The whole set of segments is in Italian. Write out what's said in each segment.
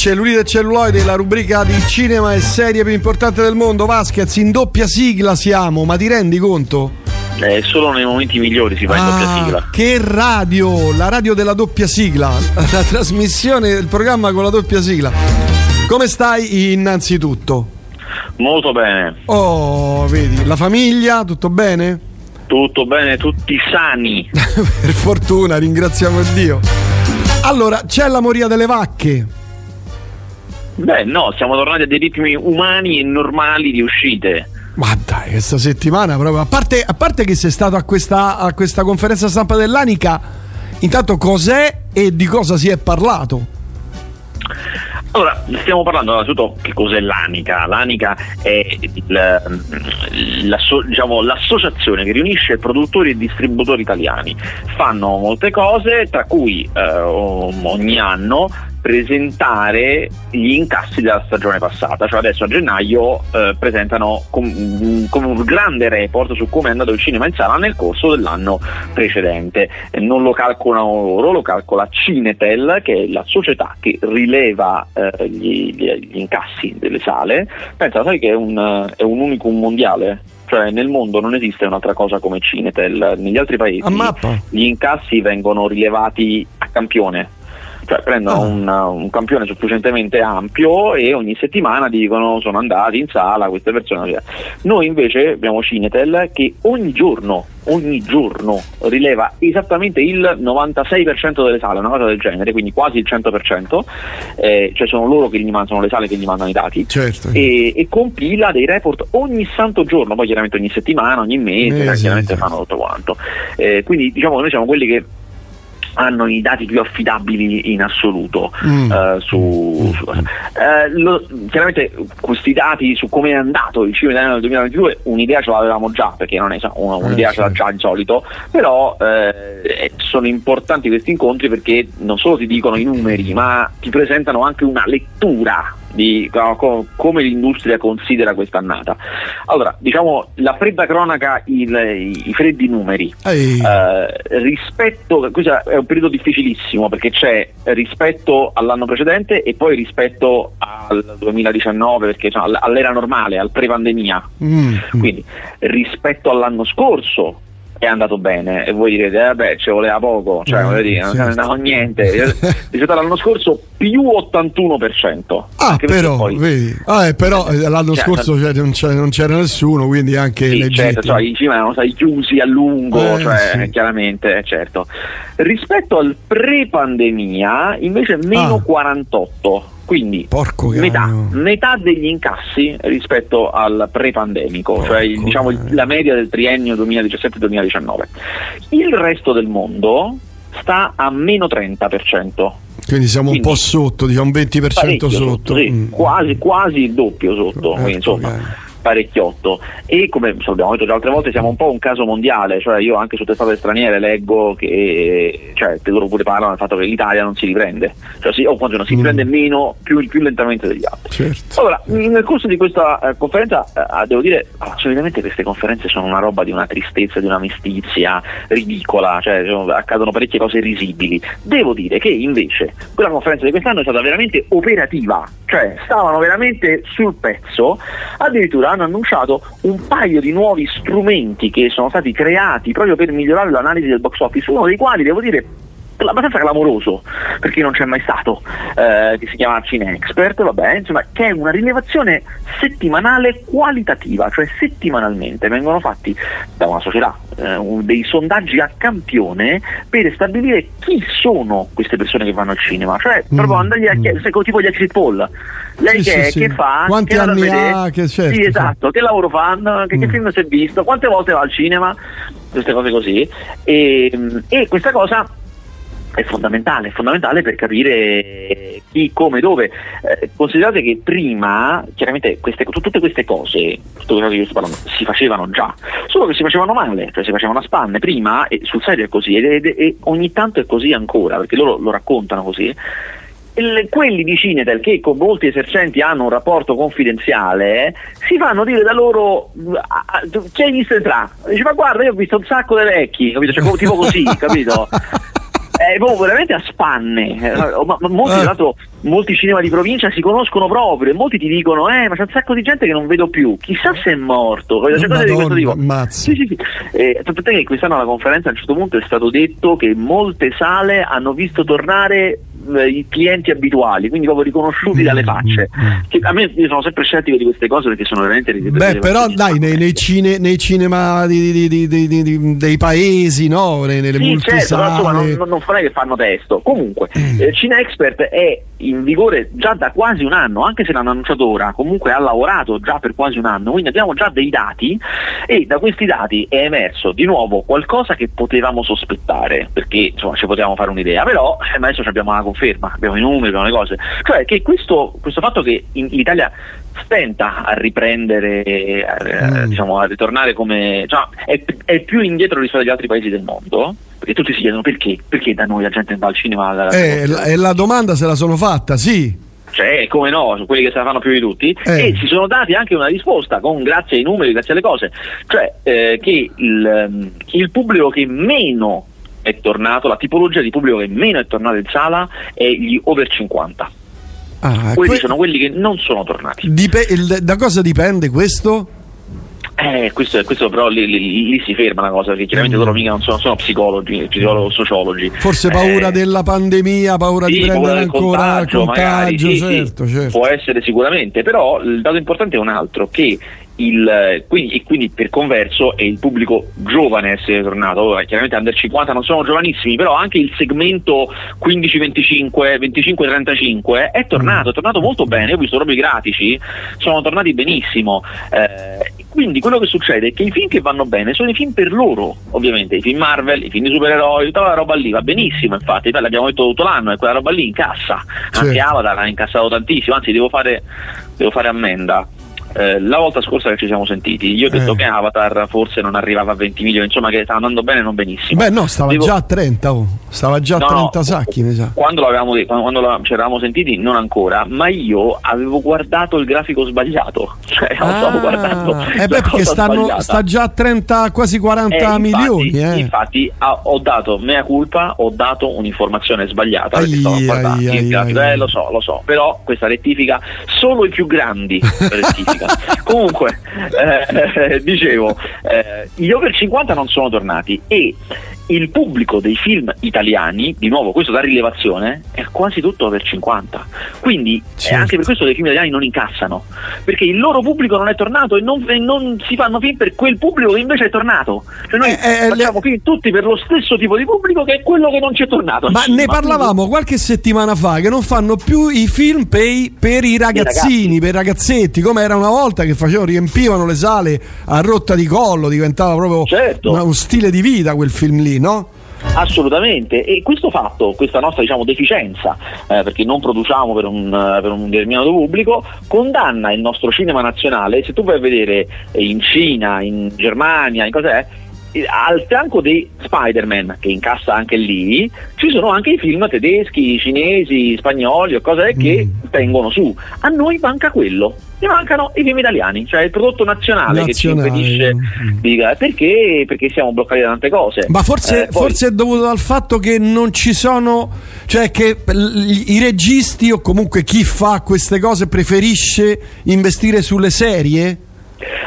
Cellulite e celluloide, la rubrica di cinema e serie più importante del mondo. Vasquez, in doppia sigla siamo, ma ti rendi conto? Eh, solo nei momenti migliori si fa in doppia Ah, sigla. Che radio! La radio della doppia sigla, la trasmissione del programma con la doppia sigla. Come stai innanzitutto? Molto bene, Oh, vedi, la famiglia, tutto bene? tutto bene, tutti sani. per fortuna, ringraziamo Dio. Allora, c'è la moria delle vacche. Beh, no, siamo tornati a dei ritmi umani e normali di uscite. Ma dai, questa settimana proprio. A parte, a parte che sei stato a questa, a questa conferenza stampa dell'Anica, intanto cos'è e di cosa si è parlato? Allora, stiamo parlando innanzitutto che cos'è l'ANICA. L'ANICA è il, l'asso- diciamo, l'associazione che riunisce produttori e distributori italiani. Fanno molte cose, tra cui eh, ogni anno presentare gli incassi della stagione passata, cioè adesso a gennaio eh, presentano com- come un grande report su come è andato il cinema in sala nel corso dell'anno precedente. Eh, non lo calcolano loro, lo calcola Cinetel, che è la società che rileva eh, gli, gli- incassi delle sale. Pensa, sai che è un, è un unicum mondiale? Cioè nel mondo non esiste un'altra cosa come Cinetel, negli altri paesi gli incassi vengono rilevati a campione. Cioè prendono Ah. un, un campione sufficientemente ampio e ogni settimana dicono sono andati in sala queste persone. Noi invece abbiamo Cinetel che ogni giorno, ogni giorno rileva esattamente il 96% delle sale, una cosa del genere, quindi quasi il 100%, eh, cioè sono loro che gli mandano, le sale che gli mandano i dati Certo. e, e compila dei report ogni santo giorno, poi chiaramente ogni settimana, ogni mese, cioè, chiaramente sì. fanno tutto quanto. Eh, quindi diciamo che noi siamo quelli che hanno i dati più affidabili in assoluto Mm. eh, su, su- eh, lo- chiaramente questi dati su come è andato il cinema italiano nel 2022 un'idea ce l'avevamo già perché non è una- un'idea Eh, ce l'ha già di solito però eh, sono importanti questi incontri perché non solo ti dicono i numeri ma ti presentano anche una lettura di co- co- come l'industria considera quest'annata allora diciamo la fredda cronaca il- i, i freddi numeri eh, rispetto, questo è un periodo difficilissimo perché c'è rispetto all'anno precedente e poi rispetto al 2019 perché all- all'era normale, al pre-pandemia. mm, Quindi rispetto all'anno scorso è andato bene e voi direte, eh, vabbè, ci voleva poco, cioè, Eh, voglio dire, non certo. no, niente. rispetto all'anno scorso più 81%. Ah, però, poi- vedi. Ah, eh, però eh, l'anno Cioè, scorso cioè, non, c'è- non c'era nessuno, quindi anche Sì, legittimo. certo, cioè, i cinema erano stati chiusi a lungo, Eh, cioè, sì. chiaramente, certo. Rispetto al pre-pandemia, invece meno Ah. 48, quindi metà, metà degli incassi rispetto al pre-pandemico, Porco cioè diciamo la media del triennio 2017-2019. Il resto del mondo sta a meno 30%. Quindi siamo un quindi- po' sotto, diciamo un 20% Parecchio sotto. sì, Mm. quasi, quasi il doppio sotto, Porco quindi, insomma. Parecchiotto e come abbiamo detto già altre volte siamo un po' un caso mondiale cioè io anche su testate straniere leggo che cioè, che loro pure parlano del fatto che l'Italia non si riprende cioè si, o quantomeno si Mm. riprende meno più, più lentamente degli altri Certo. allora, nel corso di questa eh, conferenza, eh, devo dire, ah, solitamente queste conferenze sono una roba di una tristezza, di una mestizia ridicola, cioè sono- accadono parecchie cose risibili. Devo dire che invece quella conferenza di quest'anno è stata veramente operativa, cioè stavano veramente sul pezzo, addirittura hanno annunciato un paio di nuovi strumenti che sono stati creati proprio per migliorare l'analisi del box office, uno dei quali devo dire abbastanza clamoroso perché non c'è mai stato eh, che si chiama Cinexpert vabbè insomma che è una rilevazione settimanale qualitativa cioè settimanalmente vengono fatti da una società eh, un- dei sondaggi a campione per stabilire chi sono queste persone che vanno al cinema cioè proprio Mm, andagli a mm. chiedere se- tipo gli exit poll lei Sì, che, sì, sì. che fa Quanti che anni ha? Che- certo, sì sì. esatto che lavoro fanno che, che Mm. film si è visto quante volte va al cinema queste cose così e, e questa cosa è fondamentale, è fondamentale per capire chi, come, dove. Eh, considerate che prima, chiaramente, queste, tu- tutte queste cose, tutte queste cose che io sto parlando, si facevano già, solo che si facevano male, cioè si facevano a spanne prima, e sul serio è così, e ogni tanto è così ancora, perché loro lo raccontano così. Quelli di Cinetel che con molti esercenti hanno un rapporto confidenziale eh, si fanno dire da loro "Mm, ah, ah, tu- chi hai visto entrare? Dice ma guarda io ho visto un sacco di vecchi capito? Cioè, tipo così capito? È proprio veramente a spanne. Eh, ma, ma molti, tra l'altro, molti cinema di provincia si conoscono proprio e molti ti dicono: Eh, ma c'è un sacco di gente che non vedo più. Chissà se è morto. Cioè, cose di questo tipo. Sì, sì, sì. Eh, tant'è che quest'anno alla conferenza a un certo punto è stato detto che molte sale hanno visto tornare eh, i clienti abituali, quindi proprio riconosciuti dalle facce. Che a me io sono sempre scettico di queste cose perché sono veramente Beh, però dai, nei, nei, cine, nei cinema di, di, di, dei paesi, no? Nelle sì, certo, però, insomma, non, non, non che fanno testo. Comunque, mm. eh, Cine Expert è in vigore già da quasi un anno, anche se l'hanno annunciato ora, comunque ha lavorato già per quasi un anno, quindi abbiamo già dei dati e da questi dati è emerso di nuovo qualcosa che potevamo sospettare, perché insomma ci potevamo fare un'idea, però eh, adesso abbiamo la conferma, abbiamo i numeri, abbiamo le cose, cioè che questo, questo fatto che in, l'Italia stenta a riprendere, a, mm. diciamo, a ritornare come... Cioè, è, è più indietro rispetto agli altri paesi del mondo, perché tutti si chiedono perché, perché da noi la gente va al cinema. Eh, e la domanda se la sono fatta, sì. Cioè, come no, sono quelli che se la fanno più di tutti, eh. e ci sono dati anche una risposta, con, grazie ai numeri, grazie alle cose, cioè eh, che il, ehm, il pubblico che meno è tornato, la tipologia di pubblico che meno è tornato in sala è gli over 50. Ah, quelli que- sono quelli che non sono tornati. Dip- il, da cosa dipende questo? Eh, questo, questo però lì, lì, lì, si ferma la cosa, perché chiaramente mm. loro mica non sono, sono psicologi, psicologi, sociologi. Forse paura eh, della pandemia, paura sì, di prendere ancora il contagio, contagio magari, certo, sì, certo. Può essere sicuramente, però il dato importante è un altro, che il, quindi, e quindi per converso è il pubblico giovane a essere tornato. Ora, chiaramente under 50 non sono giovanissimi, però anche il segmento 15-25, 25-35 è tornato, è tornato molto bene. Io ho visto proprio i grafici, sono tornati benissimo. Eh, quindi quello che succede è che i film che vanno bene sono i film per loro, ovviamente, i film Marvel, i film di supereroi, tutta la roba lì va benissimo, infatti, beh, l'abbiamo detto tutto l'anno, e quella roba lì incassa. Anche certo. Avatar ha incassato tantissimo, anzi devo fare, devo fare ammenda. Eh, la volta scorsa che ci siamo sentiti, io ho detto eh. che Avatar forse non arrivava a 20 milioni, insomma che stava andando bene non benissimo. Beh no, stava Devo... già a 30, oh. stava già no, a 30 sacchi, mi sa. Quando, detto, quando la, ci eravamo sentiti non ancora, ma io avevo guardato il grafico sbagliato. Cioè, ah. stavo guardando. Eh beh, perché stanno, sta già a 30, quasi 40 eh, infatti, milioni. Eh. Infatti ho dato, mea culpa, ho dato un'informazione sbagliata. Aia, perché stavo guardando aia, il grafico, lo so, lo so, però questa rettifica solo i più grandi rettificano. 50. Comunque, eh, eh, dicevo, eh, gli over 50 non sono tornati e il pubblico dei film italiani, di nuovo questo da rilevazione, è quasi tutto over 50. Quindi certo. anche per questo dei film italiani non incassano, perché il loro pubblico non è tornato e non, e non si fanno film per quel pubblico che invece è tornato. Cioè noi eh, eh, facciamo le... film tutti per lo stesso tipo di pubblico che è quello che non ci è tornato. Ma ne parlavamo qualche settimana fa che non fanno più i film per i, per i ragazzini, per i ragazzetti, come era una volta che facevano, riempivano le sale a rotta di collo, diventava proprio certo. una, un stile di vita quel film lì no? Assolutamente, e questo fatto, questa nostra diciamo, deficienza, eh, perché non produciamo per un, per un, determinato pubblico, condanna il nostro cinema nazionale. Se tu vai a vedere in Cina, in Germania, in cos'è, al fianco di Spider-Man, che incassa anche lì, ci sono anche i film tedeschi, cinesi, spagnoli o cose che mm. tengono su. A noi manca quello. Mi mancano i film italiani, cioè il prodotto nazionale, nazionale. che ci impedisce mm. di, perché, perché siamo bloccati da tante cose. Ma forse, eh, poi... forse è dovuto al fatto che non ci sono, cioè che i registi o comunque chi fa queste cose preferisce investire sulle serie?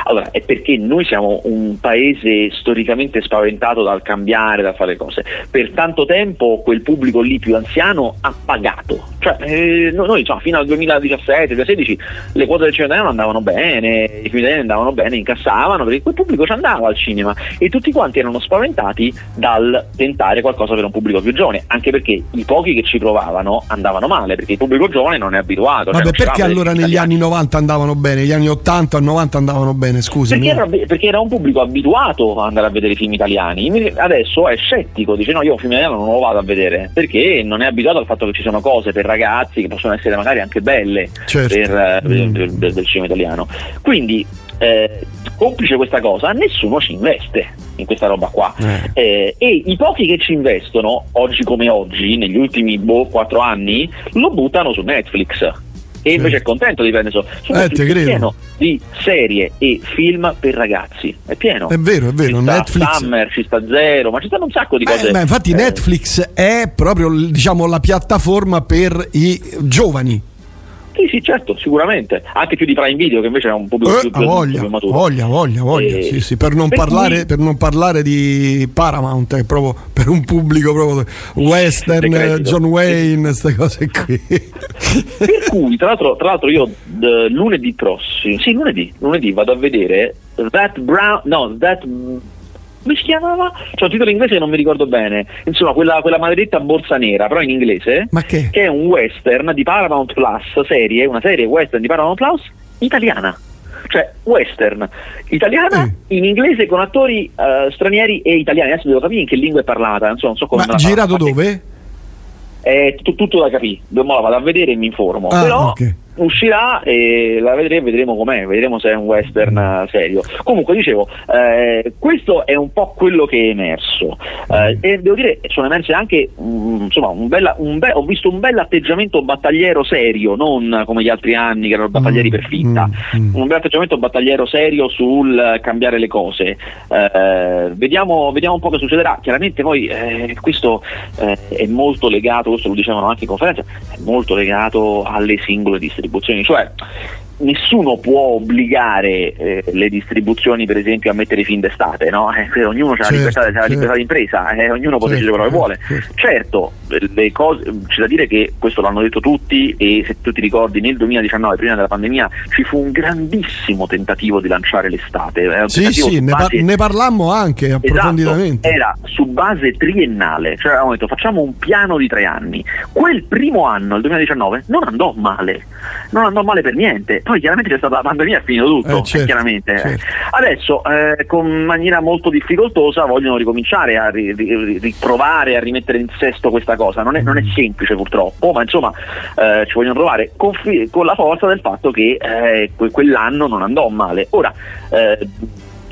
Allora, è perché noi siamo un paese storicamente spaventato dal cambiare, da fare cose. Per tanto tempo quel pubblico lì più anziano ha pagato. Cioè, eh, noi insomma, fino al 2017-2016 le quote del cinema andavano bene, i film italiani andavano bene, incassavano, perché quel pubblico ci andava al cinema e tutti quanti erano spaventati dal tentare qualcosa per un pubblico più giovane, anche perché i pochi che ci provavano andavano male, perché il pubblico giovane non è abituato. Vabbè, cioè perché allora negli anni 90 andavano bene, negli anni 80 e 90 andavano bene? Scusami. Perché era, perché era, un pubblico abituato ad andare a vedere film italiani, adesso è scettico, dice no, io un film italiano non lo vado a vedere, perché non è abituato al fatto che ci sono cose per ragazzi che possono essere magari anche belle certo. per, eh, mm. per, per, del cinema italiano. Quindi, eh, complice questa cosa, nessuno ci investe in questa roba qua. Eh. Eh, e i pochi che ci investono, oggi come oggi, negli ultimi boh, 4 anni, lo buttano su Netflix e invece è contento di prendere soldi. Su eh, è pieno di serie e film per ragazzi. È pieno. È vero, è vero. Ci Netflix. sta Summer, ci sta Zero, ma ci stanno un sacco di cose. Ma infatti eh. Netflix è proprio diciamo, la piattaforma per i giovani. Sì, sì, certo, sicuramente. Anche più di Prime Video, che invece è un pubblico eh, più, voglia, più maturo. Voglia, voglia, voglia. Eh, sì, sì, per, non per parlare, cui... per non parlare di Paramount, è proprio per un pubblico proprio western, John Wayne, queste cose qui. per cui, tra l'altro, tra l'altro io d- lunedì prossimo, sì, lunedì, lunedì vado a vedere That Brown, no, That come si chiamava? C'è un titolo in inglese che non mi ricordo bene. Insomma, quella, quella, maledetta borsa nera, però in inglese. Ma che? Che è un western di Paramount Plus, serie, una serie western di Paramount Plus italiana. Cioè, western italiana mm. in inglese con attori uh, stranieri e italiani. Adesso devo capire in che lingua è parlata. So, non so come Ma girato dove? È tutto, tutto da capire. La vado a vedere e mi informo. Ah, però. Okay uscirà e la vedremo, vedremo com'è, vedremo se è un western eh, serio. Comunque dicevo, eh, questo è un po' quello che è emerso eh, e devo dire sono emerse anche um, insomma un bella, un be- ho visto un bel atteggiamento battagliero serio, non come gli altri anni che erano battaglieri per finta, mm, mm. un bel atteggiamento battagliero serio sul cambiare le cose. Eh, vediamo, vediamo, un po' che succederà. Chiaramente poi eh, questo eh, è molto legato, questo lo dicevano anche in conferenza, è molto legato alle singole distribuzioni distribuzioni, cioè nessuno può obbligare eh, le distribuzioni per esempio a mettere fin d'estate no? eh, ognuno ha certo, la libertà, certo. libertà d'impresa eh, ognuno può certo, decidere quello che vuole certo. certo le cose, c'è da dire che questo l'hanno detto tutti e se tu ti ricordi nel 2019 prima della pandemia ci fu un grandissimo tentativo di lanciare l'estate sì sì ne, base... par- ne, parlammo anche approfonditamente esatto, era su base triennale cioè avevamo detto facciamo un piano di tre anni quel primo anno il 2019 non andò male non andò male per niente poi chiaramente c'è stata la pandemia, è finito tutto, eh, certo, chiaramente. Certo. Adesso eh, con maniera molto difficoltosa vogliono ricominciare a ri, ri, riprovare a rimettere in sesto questa cosa. Non è, non è Mm. semplice purtroppo, ma insomma eh, ci vogliono provare con, fi- con, la forza del fatto che eh, que- quell'anno non andò male. Ora eh,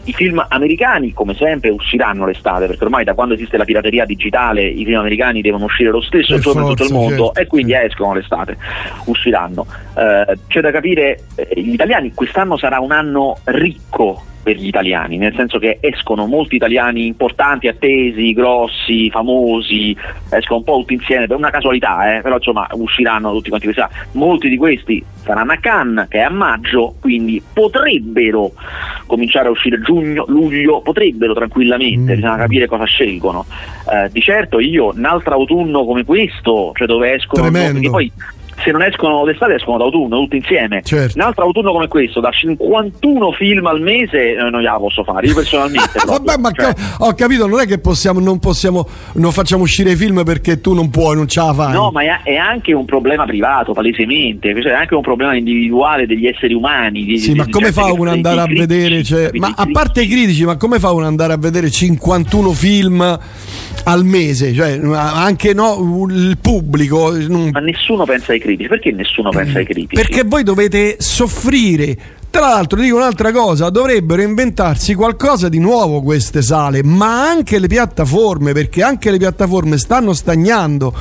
i film americani, come sempre, usciranno l'estate, perché ormai da quando esiste la pirateria digitale i film americani devono uscire lo stesso per giorno in tutto il mondo certo, e quindi certo. escono l'estate, usciranno. Eh, c'è da capire, eh, gli italiani quest'anno sarà un anno ricco per gli italiani, nel senso che escono molti italiani importanti, attesi, grossi, famosi, escono un po' tutti insieme per una casualità, eh, però insomma usciranno tutti quanti questi. Molti di questi saranno a Cannes, che è a maggio, quindi potrebbero cominciare a uscire giugno, luglio, potrebbero tranquillamente, Mm. bisogna capire cosa scelgono. Eh, di certo io un altro autunno come questo, cioè dove escono, Tremendo. poi se non escono d'estate escono d'autunno tutti insieme Certo. un altro autunno come questo da 51 film al mese eh, non gliela posso fare io personalmente. Vabbè, ma Cioè, ho capito, non è che possiamo, non possiamo, non facciamo uscire i film perché tu non puoi, non ce la fai. no ma è, è anche un problema privato palesemente cioè è anche un problema individuale degli esseri umani di- Sì, di- ma di- come fa uno ad andare a critici, vedere? cioè- ma a parte i critici, ma come fa uno ad andare a vedere 51 film al mese? Cioè, anche no, il pubblico. non- ma nessuno pensa ai critici perché nessuno pensa ai critici Perché voi dovete soffrire. Tra l'altro dico un'altra cosa, dovrebbero inventarsi qualcosa di nuovo queste sale, ma anche le piattaforme, perché anche le piattaforme stanno stagnando.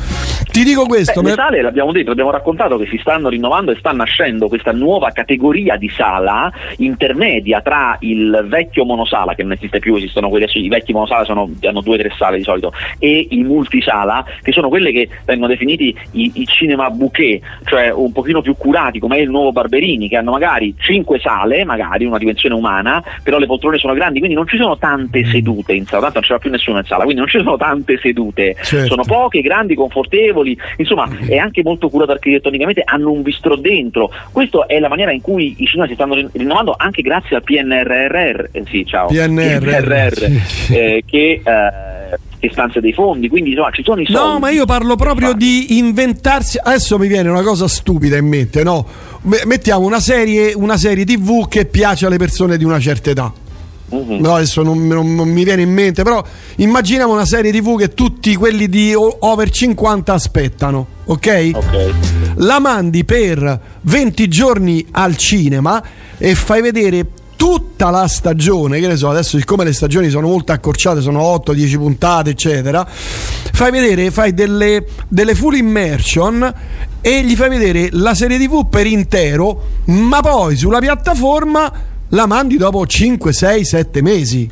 Ti dico questo, Beh, le me- sale l'abbiamo detto, abbiamo raccontato che si stanno rinnovando e sta nascendo questa nuova categoria di sala intermedia tra il vecchio monosala, che non esiste più, esistono quelli i vecchi monosala sono, hanno due o tre sale di solito, e il multisala, che sono quelle che vengono definiti i, i cinema bouquet, cioè un pochino più curati, come è il nuovo Barberini, che hanno magari cinque sale, magari una dimensione umana, però le poltrone sono grandi, quindi non ci sono tante sedute in sala, tanto non c'era più nessuno in sala, quindi non ci sono tante sedute, Certo. sono poche, grandi, confortevoli, insomma è anche molto curato architettonicamente, hanno un bistro dentro. Questa è la maniera in cui i cinema si stanno rin- rinnovando anche grazie al PNRR, eh, sì, ciao, PNRR, sì, sì. eh, che, eh, che stanzia dei fondi, quindi insomma ci sono i soldi. No, ma io parlo proprio di inventarsi. Adesso mi viene una cosa stupida in mente, no? Me- Mettiamo una serie, una serie TV che piace alle persone di una certa età. Mhm. No, adesso non, non- non mi viene in mente, però immaginiamo una serie TV che tutti quelli di over 50 aspettano, ok? Ok. La mandi per 20 giorni al cinema e fai vedere tutta la stagione, che ne so, adesso siccome le stagioni sono molto accorciate, sono 8-10 puntate, eccetera, fai vedere, fai delle, delle full immersion e gli fai vedere la serie TV per intero, ma poi sulla piattaforma la mandi dopo 5, 6, 7 mesi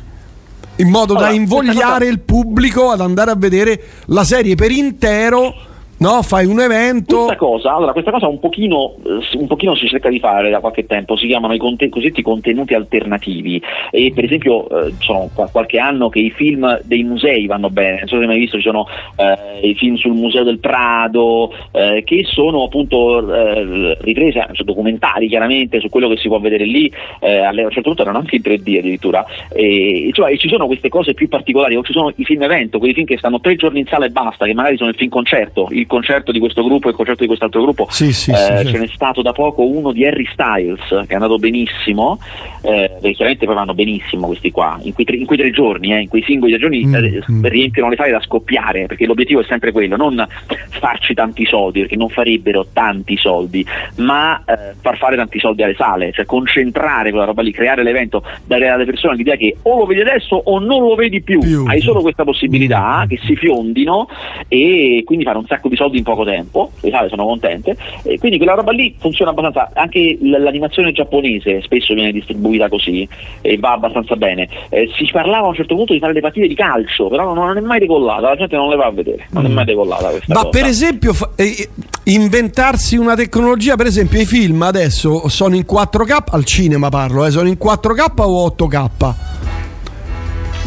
in modo allora, da invogliare il pubblico ad andare a vedere la serie per intero No, fai un evento. Questa cosa, allora, questa cosa un pochino, eh, un pochino si cerca di fare da qualche tempo, si chiamano i conten- cosiddetti contenuti alternativi. E per esempio, eh, sono qualche anno che i film dei musei vanno bene. Non so se hai mai visto, ci sono eh, i film sul Museo del Prado, eh, che sono appunto eh, riprese, cioè documentari chiaramente su quello che si può vedere lì. Eh, a un certo punto erano anche in 3D addirittura. E, cioè, ci sono queste cose più particolari, o ci sono i film evento, quei film che stanno tre giorni in sala e basta, che magari sono il film concerto. Il concerto di questo gruppo e il concerto di quest'altro gruppo. Sì, sì, eh, sì, ce n'è stato da poco uno di Harry Styles che è andato benissimo, eh, chiaramente poi vanno benissimo questi qua, in quei tre, in quei tre giorni, eh, in quei singoli tre giorni mm, eh, mm. riempiono le sale da scoppiare, perché l'obiettivo è sempre quello, non farci tanti soldi, perché non farebbero tanti soldi, ma eh, far fare tanti soldi alle sale, cioè concentrare quella roba lì, creare l'evento, dare alle persone l'idea che o lo vedi adesso o non lo vedi più, più. hai solo questa possibilità mm. che si fiondino e quindi fare un sacco di soldi in poco tempo, le sale sono contente, e quindi quella roba lì funziona abbastanza, anche l'animazione giapponese spesso viene distribuita così e va abbastanza bene. Eh, si parlava a un certo punto di fare le partite di calcio, però non, non è mai decollata, la gente non le va a vedere, non mm. è mai decollata questa Ma cosa. per esempio fa, eh, inventarsi una tecnologia, per esempio i film adesso sono in 4K, al cinema parlo, eh, sono in 4K o 8K?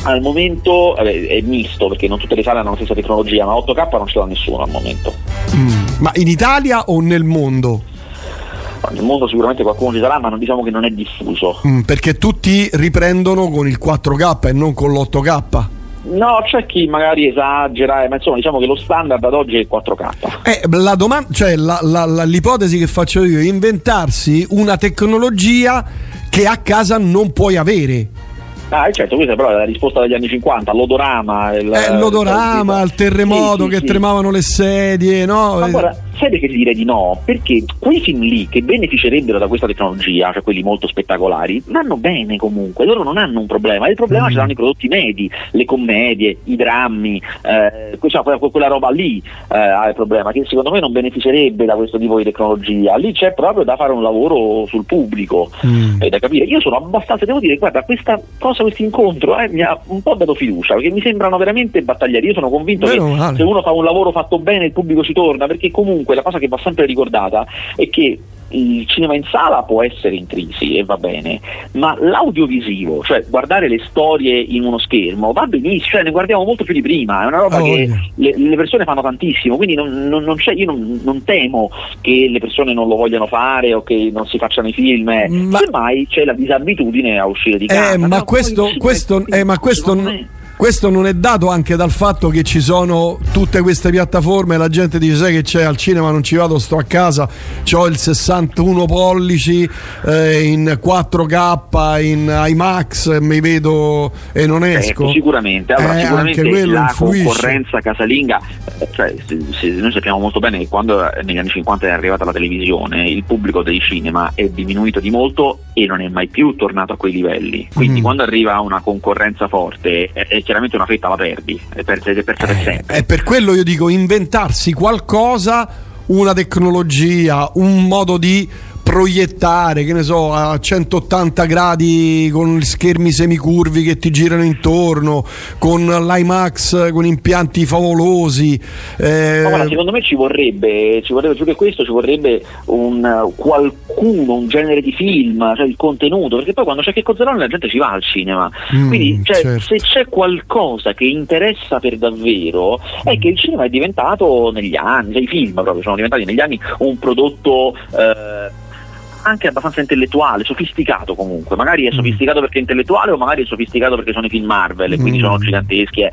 Al momento vabbè, è misto perché non tutte le sale hanno la stessa tecnologia, ma 8K non ce l'ha nessuno al momento. Mm. Ma in Italia o nel mondo? Nel mondo sicuramente qualcuno ci sarà, ma non diciamo che non è diffuso. Mm, perché tutti riprendono con il 4K e non con l'8K. No, c'è chi magari esagera, ma insomma diciamo che lo standard ad oggi è il 4K. Eh, la domanda, cioè la, la, la, l'ipotesi che faccio io è inventarsi una tecnologia che a casa non puoi avere. Ah, certo, questa però è la risposta degli anni 50, l'odorama. Il, eh, l'odorama, il, il terremoto sì, sì, che sì. tremavano le sedie, no? Ma guarda, sai perché ti direi di no? Perché quei film lì che beneficerebbero da questa tecnologia, cioè quelli molto spettacolari, vanno bene comunque, loro non hanno un problema, il problema mm. ce l'hanno i prodotti medi, le commedie, i drammi, eh, cioè, quella, quella, roba lì eh, ha il problema, che secondo me non beneficerebbe da questo tipo di tecnologia, lì c'è proprio da fare un lavoro sul pubblico mm. e da capire. Io sono abbastanza, devo dire, guarda, questa cosa, questo incontro eh, mi ha un po' dato fiducia, perché mi sembrano veramente battaglieri, io sono convinto Vero, che vale. se uno fa un lavoro fatto bene il pubblico ci torna, perché comunque la cosa che va sempre ricordata è che il cinema in sala può essere in crisi e va bene, ma l'audiovisivo, cioè guardare le storie in uno schermo, va benissimo, cioè ne guardiamo molto più di prima, è una roba oh, che le, le, persone fanno tantissimo, quindi non, non, non io non, non, temo che le persone non lo vogliano fare o che non si facciano i film, eh. ma... semmai c'è la disabitudine a uscire di casa. Eh, ma, questo, questo, eh, ma questo, questo non è dato anche dal fatto che ci sono tutte queste piattaforme. La gente dice sai che c'è? Al cinema non ci vado sto a casa ho il 61 pollici eh, in 4K in IMAX mi vedo e non esco. ecco, sicuramente. Allora, eh, sicuramente la influisce. concorrenza casalinga eh, cioè, se, se noi sappiamo molto bene che quando negli anni 50 è arrivata la televisione il pubblico dei cinema è diminuito di molto e non è mai più tornato a quei livelli. Quindi mm. quando arriva una concorrenza forte è, è chiaramente una fetta la perdi, è per, è per, eh, sempre. E per quello io dico inventarsi qualcosa, una tecnologia, un modo di proiettare, che ne so, a 180 gradi con schermi semicurvi che ti girano intorno, con l'IMAX, con impianti favolosi. Eh... No, guarda, secondo me ci vorrebbe, ci vorrebbe più che questo, ci vorrebbe un, qualcuno, un genere di film, cioè il contenuto, perché poi quando c'è che Cozzerone la gente ci va al cinema. Mm, Quindi cioè, certo. se c'è qualcosa che interessa per davvero, è che il cinema è diventato negli anni, cioè i film proprio sono diventati negli anni un prodotto eh, anche abbastanza intellettuale, sofisticato comunque, magari è mm. sofisticato perché è intellettuale o magari è sofisticato perché sono i film Marvel e quindi mm. sono giganteschi, eh.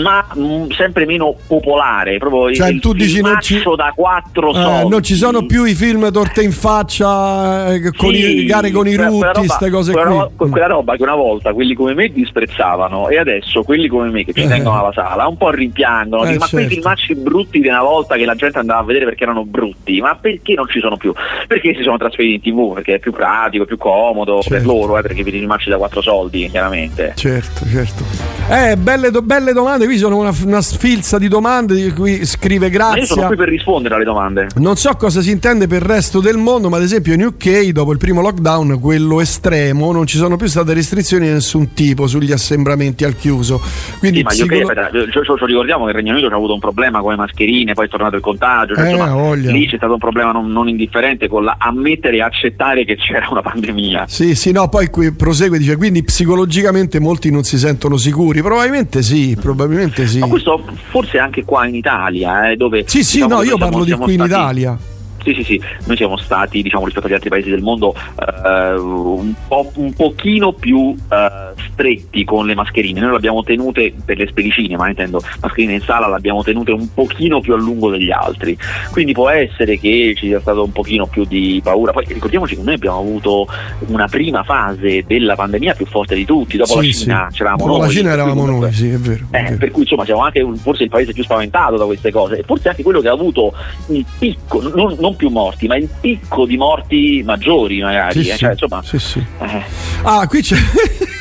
ma mh, mm, sempre meno popolare, proprio cioè, il tu dici non ci... da quattro eh, non ci sono più i film torte in faccia eh, con sì, i gare con i rutti, queste cose quella qui. Roba, quella roba che una volta quelli come me disprezzavano e adesso quelli come me che ci eh. tengono alla sala un po' rimpiangono, eh, ma certo. quei filmacci brutti di una volta che la gente andava a vedere perché erano brutti, ma perché non ci sono più? Perché si sono trasferiti in TV perché è più pratico, più comodo certo. per loro, eh, perché vi rimarci da quattro soldi, chiaramente. Certo, certo. Eh, belle, do- belle domande, qui sono una, una, sfilza di domande di cui scrive grazie. Ma io sono qui per rispondere alle domande. Non so cosa si intende per il resto del mondo, ma ad esempio in UK dopo il primo lockdown, quello estremo, non ci sono più state restrizioni di nessun tipo sugli assembramenti al chiuso. Quindi sì, ma psicolo... UK, aspetta, ci, ci, ci ricordiamo che il Regno Unito ha avuto un problema con le mascherine, poi è tornato il contagio, cioè, eh, insomma, lì c'è stato un problema non, non indifferente con la ammettere e accettare che c'era una pandemia. Sì, sì, no, poi qui prosegue, dice, quindi psicologicamente molti non si sentono sicuri, probabilmente sì, probabilmente sì. Ma questo forse anche qua in Italia, eh, dove... Sì, sì, diciamo, no, io parlo di qui in Italia sì, sì, sì, noi siamo stati, diciamo, rispetto agli altri paesi del mondo, eh, un, po', un pochino più eh, stretti con le mascherine. Noi le abbiamo tenute per le spedicine, ma intendo mascherine in sala, le abbiamo tenute un pochino più a lungo degli altri. Quindi può essere che ci sia stato un pochino più di paura. Poi ricordiamoci che noi abbiamo avuto una prima fase della pandemia più forte di tutti. Dopo sì, la Cina sì. c'eravamo Dopo noi. la Cina eravamo noi, sì, è vero, eh, è vero. Per cui insomma siamo anche forse il paese più spaventato da queste cose. E forse anche quello che ha avuto il picco, non, non più morti, ma il picco di morti maggiori magari. Sì, eh? sì. Cioè, insomma, sì, sì. Eh. Ah, qui c'è...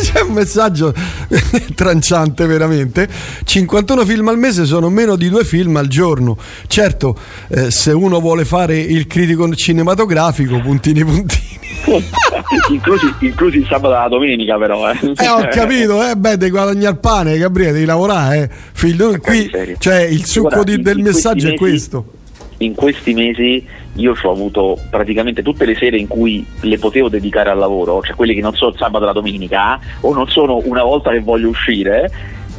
c'è un messaggio tranciante veramente 51 film al mese sono meno di due film al giorno certo eh, se uno vuole fare il critico cinematografico puntini puntini inclusi, inclusi, il sabato e la domenica però eh, eh ho capito eh beh devi guadagnare il pane Gabriele devi lavorare eh. Figlio, qui, cioè il succo di, del messaggio è questo in questi mesi io ho avuto praticamente tutte le sere in cui le potevo dedicare al lavoro, cioè quelle che non sono il sabato e la domenica, o non sono una volta che voglio uscire,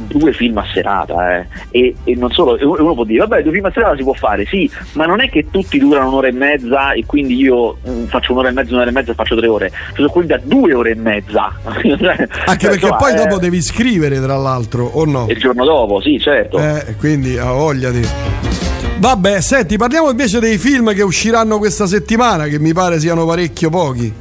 due film a serata eh. e, e, non solo uno può dire vabbè due film a serata si può fare sì ma non è che tutti durano un'ora e mezza e quindi io mh, mm, faccio un'ora e mezza un'ora e mezza e faccio tre ore ci sono quelli da due ore e mezza anche perché poi eh, dopo devi scrivere tra l'altro o no? il giorno dopo sì certo eh, quindi ha voglia di Vabbè, senti, parliamo invece dei film che usciranno questa settimana, che mi pare siano parecchio pochi.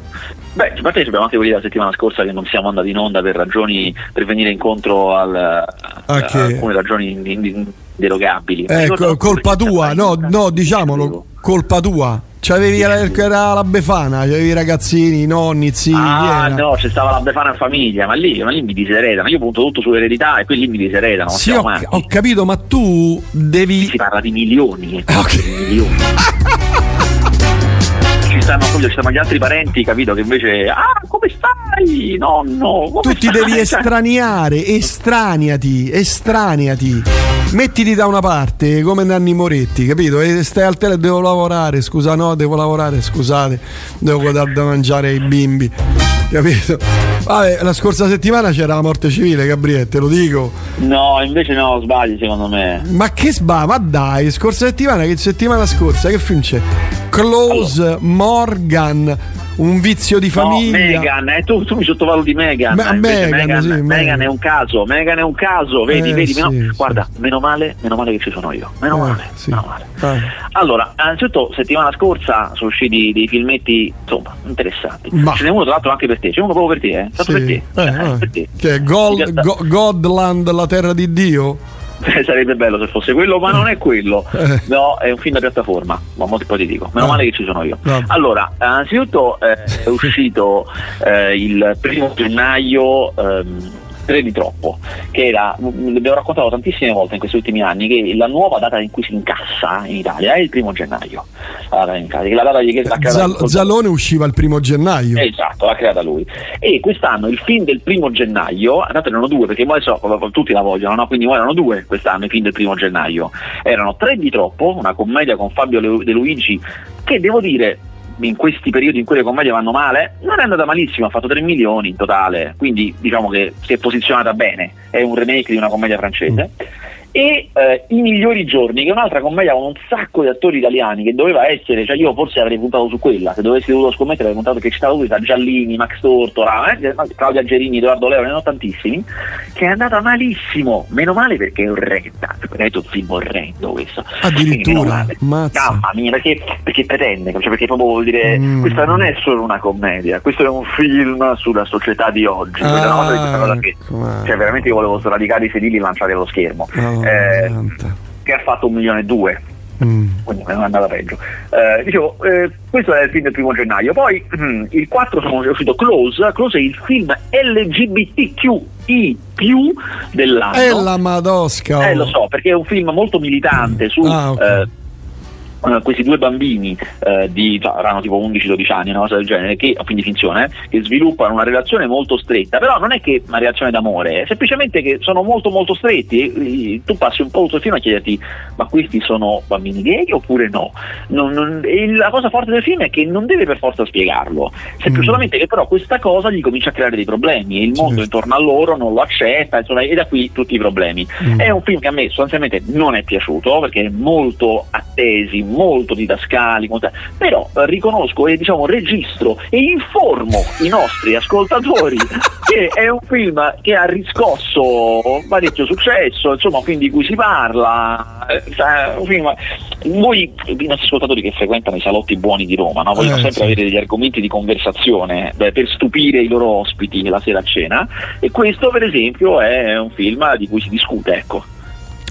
Beh, a parte abbiamo anche quelli della settimana scorsa che non siamo andati in onda per ragioni per venire incontro al, a, a alcune ragioni inderogabili. Ecco, colpa tua, no, no, diciamolo, colpa tua. C'avevi era la Befana, c'avevi i ragazzini, i nonni, zii. Ah, era. no, c'è stava la Befana in famiglia, ma lì, ma lì mi diseredano. Io punto tutto sull'eredità e quelli mi diseredano. Sì, ho, ho, capito, ma tu devi. Si parla di milioni. Okay. Di milioni. ci stanno, ci stanno gli altri parenti, capito? Che invece, ah, come stai? Nonno, come tu ti stai? devi cioè estraniare, estraniati, estraniati. Mettiti da una parte come Nanni Moretti, capito? E stai al telefono, devo lavorare, scusa, no, devo lavorare, scusate, devo dare da mangiare ai bimbi, capito? Vabbè, la scorsa settimana c'era la morte civile, Gabriele, te lo dico. No, invece no, sbagli secondo me. Ma che sbagli? Ma dai, scorsa settimana, che settimana scorsa, che film c'è? Close, allora. Morgan, un vizio di famiglia. No, Megan, eh, tu, tu, mi sottovaluti Megan. Ma, Megan, Megan, sì, Megan, è un caso, Megan è un caso, vedi, eh, vedi, sì, meno, sì. guarda, meno male, meno male che ci sono io, meno eh, male, meno male. Allora, innanzitutto settimana scorsa sono usciti dei filmetti, insomma, interessanti. Ma. Ce n'è uno tra l'altro anche per te, c'è uno proprio per te, eh, sì. per te. Eh, per te. Che è Godland, la terra di Dio? Sarebbe bello se fosse quello, ma non è quello. No, è un film da piattaforma. Ma poi ti dico, meno male che ci sono io. Allora, innanzitutto eh, è uscito eh, il primo gennaio. Ehm, 3 di troppo, che era, l'abbiamo raccontato tantissime volte in questi ultimi anni, che la nuova data in cui si incassa in Italia è il primo gennaio. La data in Italia, la data di che Zal- Zalone usciva il primo gennaio. Esatto, l'ha creata lui. E quest'anno il film del primo gennaio, tanto erano due, perché adesso tutti la vogliono, no? quindi erano due quest'anno i film del primo gennaio. Erano 3 di troppo, una commedia con Fabio De Luigi, che devo dire in questi periodi in cui le commedie vanno male, non è andata malissimo, ha fatto 3 milioni in totale, quindi diciamo che si è posizionata bene, è un remake di una commedia francese. Mm e eh, I migliori giorni, che è un'altra commedia con un sacco di attori italiani che doveva essere, cioè io forse avrei puntato su quella, se dovessi dovuto scommettere avrei puntato che c'era lui da Giallini, Max Tortora, eh, Claudia Gerini, Edoardo Leo, ne hanno tantissimi, che è andata malissimo, meno male perché è orrenda, è un film orrendo questo. Addirittura, mamma mia, perché, perché pretende, cioè perché proprio vuol dire, mm. questa non è solo una commedia, questo è un film sulla società di oggi, ah, questa cosa, cosa che, cioè veramente io volevo sradicare i sedili e lanciare lo schermo. Oh eh, che ha fatto un milione e due Mm. Quindi non è andata peggio. Eh, dicevo, eh, questo è il film del primo gennaio. Poi mm, il 4 sono uscito Close. Close è il film LGBTQI più dell'anno. È la Madosca. Eh, lo so, perché è un film molto militante su. Ah, okay. eh, Uh, questi due bambini uh, di cioè, erano tipo 11-12 anni, una cosa del genere, che quindi finzione, che sviluppano una relazione molto stretta, però non è che una relazione d'amore, è semplicemente che sono molto molto stretti e, e tu passi un po' tutto il film a chiederti ma questi sono bambini gay oppure no? Non, non, e la cosa forte del film è che non deve per forza spiegarlo, semplicemente mm. che però questa cosa gli comincia a creare dei problemi e il mondo certo. intorno a loro non lo accetta, insomma, e da qui tutti i problemi. Mm. È un film che a me sostanzialmente non è piaciuto perché è molto attesi, molto didascali, molto... però eh, riconosco e diciamo registro e informo i nostri ascoltatori che è un film che ha riscosso parecchio successo, insomma, un film di cui si parla, eh, un film... voi i nostri ascoltatori che frequentano i salotti buoni di Roma, no? vogliono eh, sempre sì. avere degli argomenti di conversazione beh, per stupire i loro ospiti la sera a cena e questo per esempio è un film di cui si discute, ecco.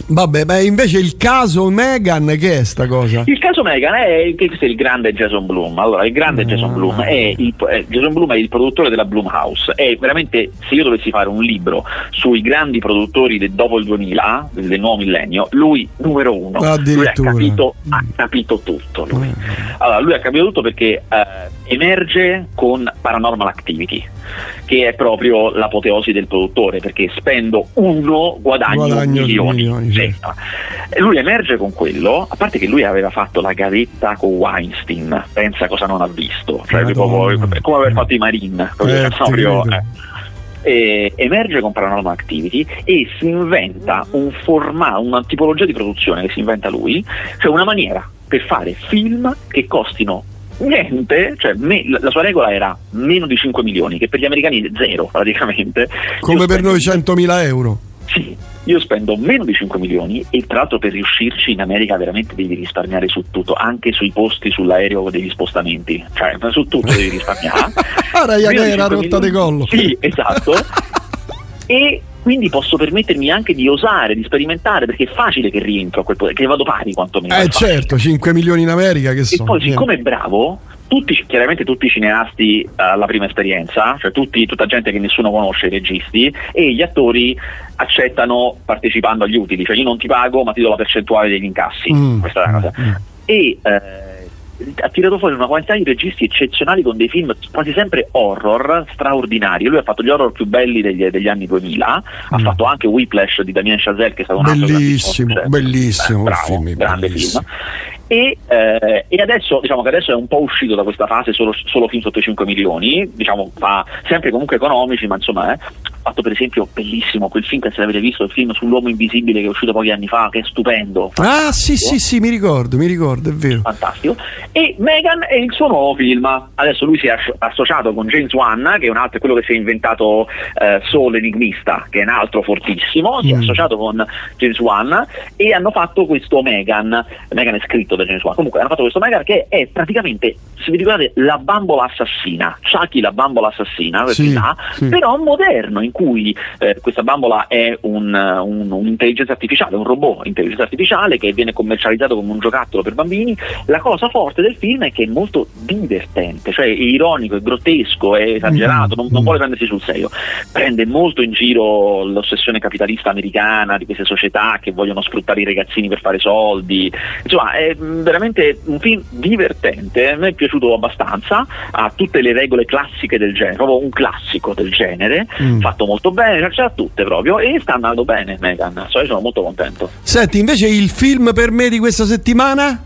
Vabbè, beh, invece il caso Megan, che è sta cosa? Il caso Megan è, è il grande Jason Bloom. Allora, il grande no, Jason Bloom è il, eh, Jason Bloom è il produttore della Bloomhouse. È veramente, se io dovessi fare un libro sui grandi produttori de, dopo il 2000, del nuovo millennio, lui numero uno. Lui ha capito, ha capito tutto. Lui. Eh. Allora, lui ha capito tutto perché eh, emerge con Paranormal Activity che è proprio l'apoteosi del produttore, perché spendo uno, guadagno, guadagno milioni. milioni sì. Lui emerge con quello, a parte che lui aveva fatto la gavetta con Weinstein, pensa cosa non ha visto, cioè proprio, come aver fatto i Marine, eh, proprio, eh, emerge con Paranormal Activity e si inventa un formato, una tipologia di produzione che si inventa lui, cioè una maniera per fare film che costino niente, cioè me, la sua regola era meno di 5 milioni, che per gli americani è zero praticamente. Come io per noi 100 mila euro. Sì, io spendo meno di 5 milioni e tra l'altro per riuscirci in America veramente devi risparmiare su tutto, anche sui posti sull'aereo degli spostamenti, cioè su tutto devi risparmiare. Ryanair a rotta di collo. Sì, esatto. e quindi posso permettermi anche di osare, di sperimentare, perché è facile che rientro a quel potere, che vado pari quantomeno. Eh certo, 5 milioni in America che e sono. E poi siccome è bravo, tutti, chiaramente tutti i cineasti alla prima esperienza, cioè tutti, tutta gente che nessuno conosce, i registi, e gli attori accettano partecipando agli utili, cioè io non ti pago ma ti do la percentuale degli incassi, mm. questa è la cosa. Mm. E eh, ha tirato fuori una quantità di registi eccezionali con dei film quasi sempre horror straordinari. Lui ha fatto gli horror più belli degli, degli anni 2000, mm. ha fatto anche Whiplash di Damien Chazelle, che è stato un altro bellissimo, bellissimo, eh, bravo, film, grande bellissimo. film. E, eh, e, adesso diciamo che adesso è un po' uscito da questa fase solo, solo film sotto i 5 milioni, diciamo fa sempre comunque economici, ma insomma eh, fatto per esempio bellissimo quel film che se l'avete visto, il film sull'uomo invisibile che è uscito pochi anni fa, che è stupendo. Ah sì sì sì, mi ricordo, mi ricordo, è vero. Fantastico. E Megan è il suo nuovo film. Adesso lui si è associato con James Wan, che è un altro, quello che si è inventato eh, Soul Enigmista, che è un altro fortissimo, si è mm. associato con James Wan e hanno fatto questo Megan. Megan è scritto da James Wan. Comunque hanno fatto questo Megan che è praticamente, se vi ricordate, la bambola assassina. Chucky la bambola assassina, sì, sì. però moderno, in cui eh, questa bambola è un, un, un'intelligenza artificiale, un robot intelligenza artificiale che viene commercializzato come un giocattolo per bambini. La cosa forte del film è che è molto divertente, cioè è ironico, è grottesco, è esagerato, non, non, mm. vuole prendersi sul serio. Prende molto in giro l'ossessione capitalista americana di queste società che vogliono sfruttare i ragazzini per fare soldi. Insomma, è veramente un film divertente, a me è piaciuto abbastanza, ha tutte le regole classiche del genere, proprio un classico del genere, mm. fatto molto bene, c'era tutte proprio e sta andando bene Megan, io sono molto contento. Senti, invece il film per me di questa settimana?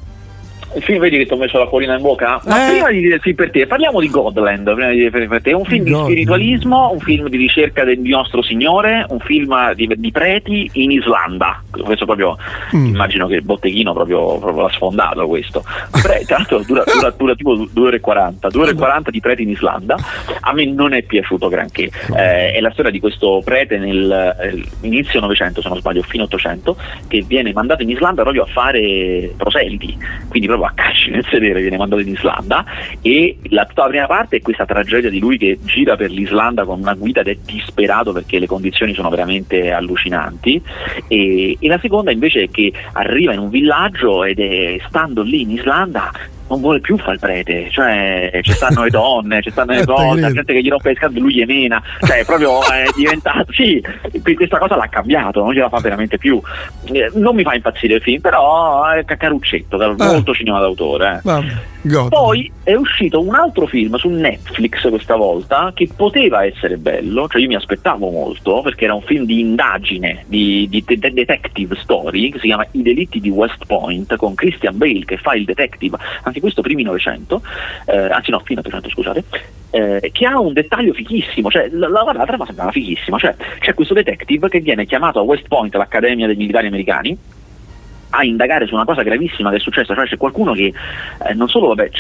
Il film vedi che ti ho messo la colina in bocca? Ma eh. prima di dire il film per te, parliamo di Godland. Prima di dire per te, è un film God. di spiritualismo, un film di ricerca del nostro Signore, un film di, di preti in Islanda. Questo proprio mm. immagino che il botteghino proprio, proprio l'ha sfondato questo. Pre, tra l'altro dura, dura, dura, tipo 2 ore e 40, 2 ore e 40 di preti in Islanda. A me non è piaciuto granché. Eh, è la storia di questo prete nell'inizio eh, Novecento, se non sbaglio, fine 800, che viene mandato in Islanda proprio a fare proseliti, quindi proprio lo accasci nel sedere, viene mandato in Islanda e la, tutta la prima parte è questa tragedia di lui che gira per l'Islanda con una guida ed è disperato perché le condizioni sono veramente allucinanti. E, e la seconda invece è che arriva in un villaggio ed è stando lì in Islanda non vuole più fare il prete, cioè ci stanno le donne, ci stanno le cose, la gente che gli rompe le scatole, lui gli mena, cioè proprio è diventato, sì, questa cosa l'ha cambiato, non ce la fa veramente più. Eh, non mi fa impazzire il film, però è caccaruccetto, eh. molto cinema d'autore. Eh. Poi è uscito un altro film su Netflix questa volta che poteva essere bello, cioè io mi aspettavo molto perché era un film di indagine, di, di de- detective story che si chiama I delitti di West Point con Christian Bale che fa il detective, anche questo primi 900, eh, anzi no, fine 800 scusate, eh, che ha un dettaglio fichissimo, cioè la, la, la trama sembrava fichissima, cioè c'è questo detective che viene chiamato a West Point, l'Accademia dei Militari Americani, a indagare su una cosa gravissima che è successa, cioè c'è qualcuno che eh, non solo vabbè,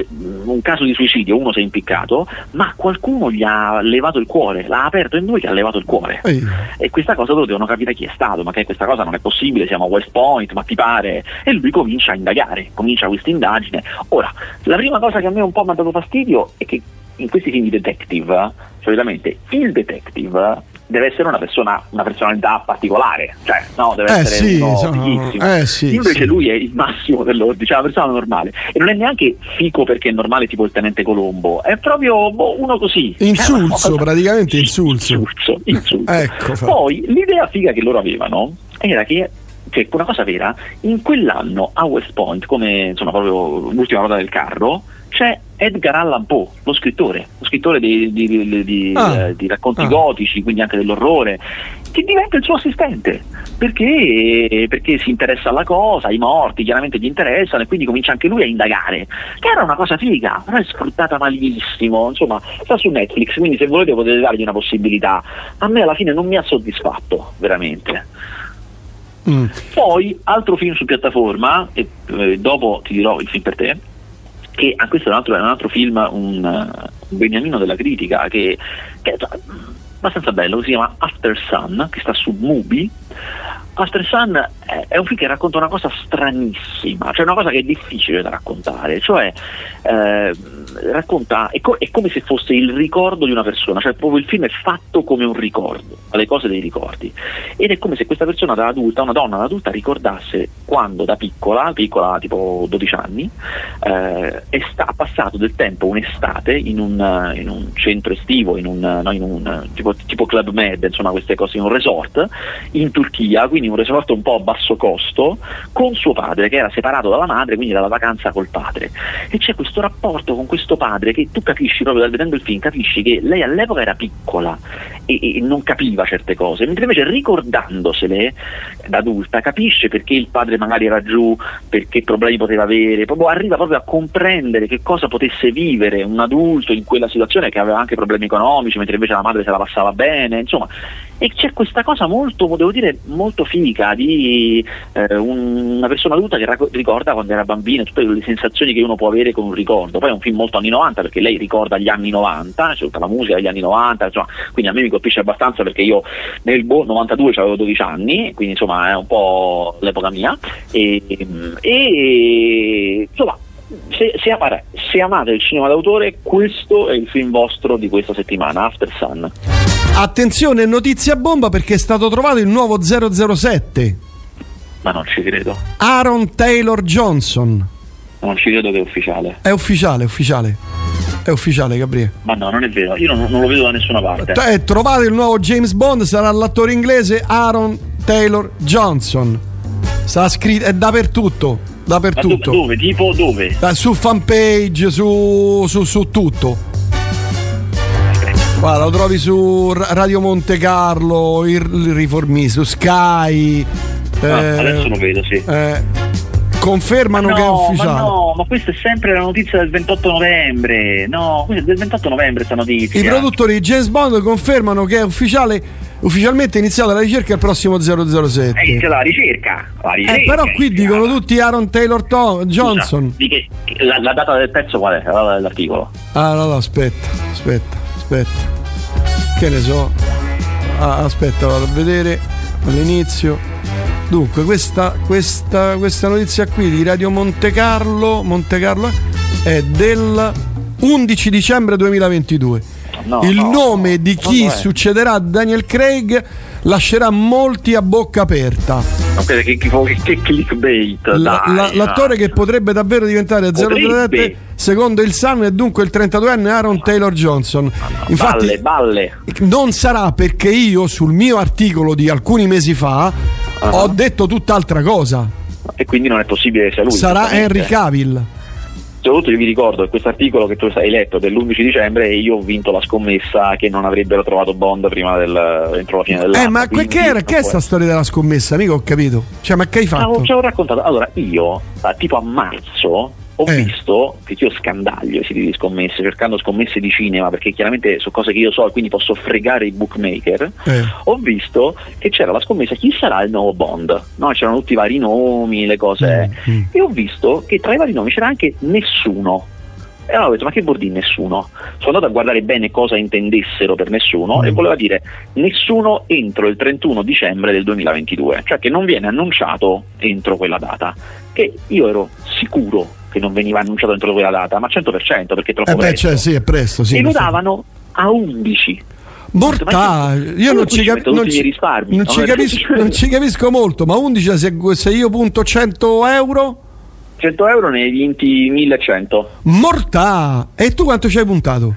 un caso di suicidio, uno si è impiccato, ma qualcuno gli ha levato il cuore, l'ha aperto in due che ha levato il cuore. Ehi. E questa cosa lo devono capire chi è stato, ma che questa cosa non è possibile, siamo a West Point, ma ti pare? E lui comincia a indagare, comincia questa indagine. Ora, la prima cosa che a me un po' mi ha dato fastidio è che in questi film di detective, solitamente il detective deve essere una persona, una personalità particolare, cioè no, deve eh essere sì, uno sono, eh sì, Invece sì. lui è il massimo dell'ordine, cioè una persona normale. E non è neanche fico perché è normale tipo il tenente Colombo, è proprio boh, uno così. Insulso, cioè, praticamente insulso. Insulso, insulso. ecco, Poi l'idea figa che loro avevano era che cioè, una cosa vera, in quell'anno a West Point, come insomma proprio l'ultima ruota del carro, c'è Edgar Allan Poe, lo scrittore, lo scrittore di, di, di, ah. eh, di racconti ah. gotici, quindi anche dell'orrore, che diventa il suo assistente perché, perché, si interessa alla cosa, i morti chiaramente gli interessano e quindi comincia anche lui a indagare, che era una cosa figa, però è sfruttata malissimo, insomma sta su Netflix, quindi se volete potete dargli una possibilità, a me alla fine non mi ha soddisfatto veramente. Mm. Poi altro film su piattaforma, e eh, dopo ti dirò il film per te che ah, questo è un altro, è un altro film, un, un, beniamino della critica che, che abbastanza bello, si chiama After Sun, che sta su Mubi. After Sun è un film che racconta una cosa stranissima, cioè una cosa che è difficile da raccontare, cioè eh, racconta, è, co- è, come se fosse il ricordo di una persona, cioè proprio il film è fatto come un ricordo, alle cose dei ricordi, ed è come se questa persona da adulta, una donna da adulta, ricordasse quando da piccola, piccola tipo 12 anni, eh, è sta- passato del tempo un'estate in un, in un centro estivo, in un, no, in un tipo, tipo, Club Med, insomma queste cose, in un resort in Turchia, quindi un resort un po' a basso costo, con suo padre che era separato dalla madre, quindi dalla vacanza col padre. E c'è questo rapporto con questo padre che tu capisci proprio vedendo il film, capisci che lei all'epoca era piccola e, e non capiva certe cose, mentre invece ricordandosele da adulta capisce perché il padre magari era giù, perché problemi poteva avere, proprio arriva proprio a comprendere che cosa potesse vivere un adulto in quella situazione che aveva anche problemi economici, mentre invece la madre se la passava bene, insomma e c'è questa cosa molto, devo dire, molto figa di eh, una persona adulta che rac- ricorda quando era bambina tutte le sensazioni che uno può avere con un ricordo. Poi è un film molto anni 90 perché lei ricorda gli anni 90, c'è tutta la musica degli anni 90, insomma, quindi a me mi colpisce abbastanza perché io nel bo- 92 avevo 12 anni, quindi insomma è un po' l'epoca mia. E, e insomma se, se, amate, se, amate il cinema d'autore, questo è il film vostro di questa settimana, After Sun. Attenzione, notizia bomba perché è stato trovato il nuovo 007. Ma non ci credo. Aaron Taylor Johnson. Non ci credo che è ufficiale. È ufficiale, ufficiale. È ufficiale, Gabriele. Ma no, non è vero, io non, non lo vedo da nessuna parte. Eh, trovate il nuovo James Bond, sarà l'attore inglese Aaron Taylor Johnson. Sta scritto, è dappertutto. Dappertutto. Ma dove? Tipo dove? Su fanpage, su, su, su tutto. Guarda, lo trovi su Radio Monte Carlo, il, Riformista, su Sky. Ah, eh, adesso lo vedo, sì. Eh, confermano no, che è ufficiale. Ma no, ma questa è sempre la notizia del 28 novembre. No, questa è del 28 novembre questa notizia. I produttori di James Bond confermano che è ufficiale ufficialmente iniziata la ricerca il prossimo 007. È iniziata la ricerca. La ricerca eh, però qui dicono tutti Aaron Taylor Tom, Johnson. Scusa, che, la, la, data del pezzo qual è? La data dell'articolo? Ah no, no, aspetta, aspetta aspetta. Che ne so. Ah, aspetta, vado a vedere all'inizio. Dunque, questa, questa, questa notizia qui di Radio Monte Carlo, Monte Carlo è del 11 dicembre 2022. No, il no, nome di chi succederà a Daniel Craig lascerà molti a bocca aperta. che, che, che clickbait. La, dai, la, l'attore che potrebbe davvero diventare 007 secondo il Sun è dunque il 32enne Aaron Taylor Johnson. Infatti, balle, balle. non sarà perché io sul mio articolo di alcuni mesi fa uh-huh. ho detto tutt'altra cosa. E quindi non è possibile che sia lui. Sarà Henry Cavill soprattutto io vi ricordo che questo articolo che tu hai letto dell'11 dicembre e io ho vinto la scommessa che non avrebbero trovato Bond prima del, entro la fine dell'anno. Eh, ma que- che è sta storia della scommessa? Mica ho capito. Cioè, ma che hai fatto? Ah, ci ho raccontato. Allora, io, tipo a marzo, ho eh. visto che io scandaglio i siti di scommesse cercando scommesse di cinema perché chiaramente sono cose che io so e quindi posso fregare i bookmaker eh. ho visto che c'era la scommessa chi sarà il nuovo Bond no? c'erano tutti i vari nomi le cose mm. mm. e ho visto che tra i vari nomi c'era anche nessuno e allora ho detto, ma che vuol dire nessuno? Sono andato a guardare bene cosa intendessero per nessuno mm. e voleva dire nessuno entro il 31 dicembre del 2022, cioè che non viene annunciato entro quella data, che io ero sicuro che non veniva annunciato entro quella data, ma 100% perché è troppo eh beh, presto. Cioè, sì, è presto sì, e lo davano a 11. Mortale, io non ci, cap- non, ci, non, ci capisco, non, ci capisco, molto, ma 11 se, se io punto 100 euro 100 euro ne hai vinti 1100. Mortà! E tu quanto ci hai puntato?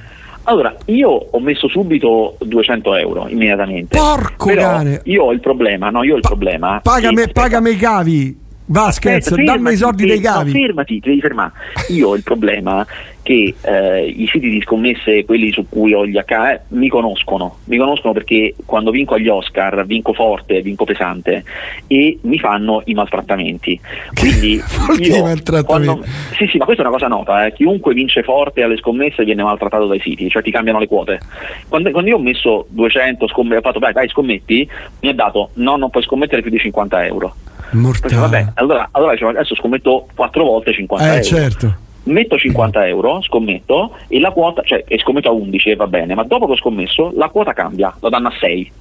Allora, io ho messo subito 200 euro immediatamente. Porco cane! Io ho il problema, no, io ho il pa- problema. Pagami, pagami i cavi. Vasquez, Aspetta, dammi i soldi dei cavi. No, fermati, ti devi fermare. Io ho il problema che eh, i siti di scommesse, quelli su cui ho gli account, mi conoscono, mi conoscono perché quando vinco agli Oscar vinco forte, vinco pesante e mi fanno i maltrattamenti. Quindi io, quando, sì, sì, ma questa è una cosa nota, eh. chiunque vince forte alle scommesse viene maltrattato dai siti, cioè ti cambiano le quote. Quando, quando io ho messo 200 scommesse, ho fatto vai, vai scommetti, mi ha dato no, non puoi scommettere più di 50 euro. Mortale. Vabbè, allora, allora diciamo, adesso scommetto 4 volte 50 eh, euro. Certo metto 50 euro, scommetto, e la quota, cioè e scommetto a 11 e va bene, ma dopo che ho scommesso la quota cambia, lo danno a 6.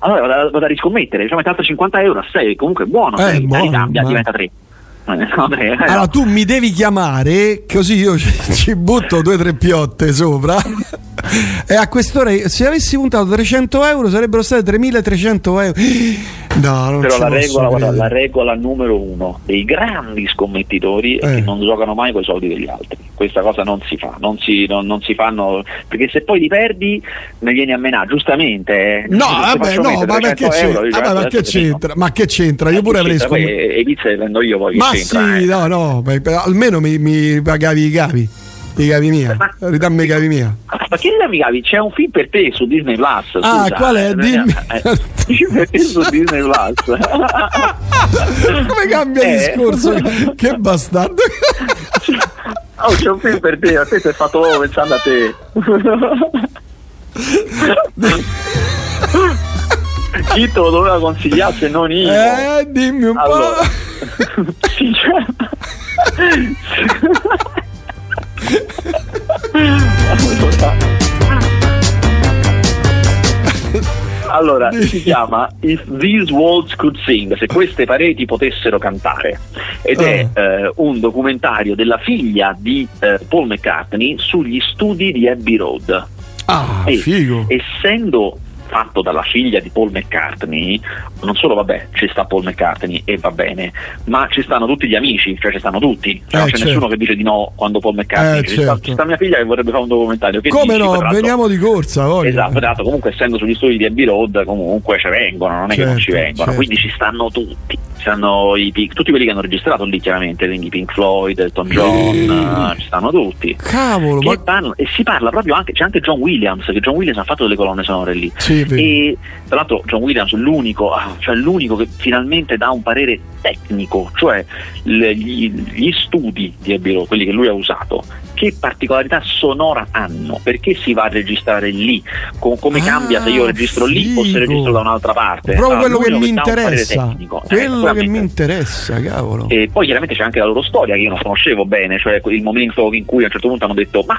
Allora vado a, vado a riscommettere, diciamo altri 50 euro a 6, comunque buono, eh, 6, buono, cambia, ma... diventa 3. Vabbè, allora no. tu mi devi chiamare così io ci, ci butto due o tre piotte sopra e a quest'ora se avessi puntato 300 euro sarebbero state 3300 euro no, però la regola, guarda, la regola numero uno dei grandi scommettitori è che eh. non giocano mai con i soldi degli altri questa cosa non si fa non si, non, non si fanno perché se poi li perdi ne vieni a menare giustamente eh. no vabbè no ma c'entra, euro, vabbè, ma, che c'entra? ma che c'entra io pure avrei scommesso e pizze le prendo io poi ma sì eh. no no almeno mi, mi pagavi i cavi i cavi mia, ridammi i cavi mia. Ma che ridammi i cavi? C'è un film per te su Disney Plus. Ah, qual è? Dimmi. Eh, per te su Disney Plus. Come cambia eh. discorso? che bastardo. Oh, c'è un film per te, a te sei fatto pensando a te. Chi te lo doveva consigliare se non io? Eh, dimmi un allora. po'. allora si chiama If These Walls Could Sing, se queste pareti potessero cantare ed è oh. eh, un documentario della figlia di eh, Paul McCartney sugli studi di Abbey Road. Ah, e, figo. Essendo fatto dalla figlia di Paul McCartney, non solo vabbè, ci sta Paul McCartney e va bene, ma ci stanno tutti gli amici, cioè ci stanno tutti, cioè, eh, non c'è certo. nessuno che dice di no quando Paul McCartney, eh, ci, certo. sta, ci, sta, mia figlia che vorrebbe fare un documentario. Che Come dici, no, veniamo di corsa. Voglio. Esatto, esatto, comunque essendo sugli studi di Abbey Road comunque ci vengono, non è certo, che non ci certo, vengono, certo. quindi ci stanno tutti stanno i, tutti quelli che hanno registrato lì chiaramente, quindi Pink Floyd, Elton John, mm. ci stanno tutti. Cavolo, ma... parlano, e si parla proprio anche, c'è anche John Williams, che John Williams ha fatto delle colonne sonore lì. Sì, e tra l'altro John Williams l'unico, ah, cioè l'unico che finalmente dà un parere tecnico, cioè gli, gli studi di Abbey Road, quelli che lui ha usato, che particolarità sonora hanno, perché si va a registrare lì, Com- come ah, cambia se io registro figo. lì o se registro da un'altra parte. Proprio allora, quello che mi interessa. Quello eh, che mi interessa, cavolo. E poi chiaramente c'è anche la loro storia che io non conoscevo bene, cioè il momento in cui a un certo punto hanno detto ma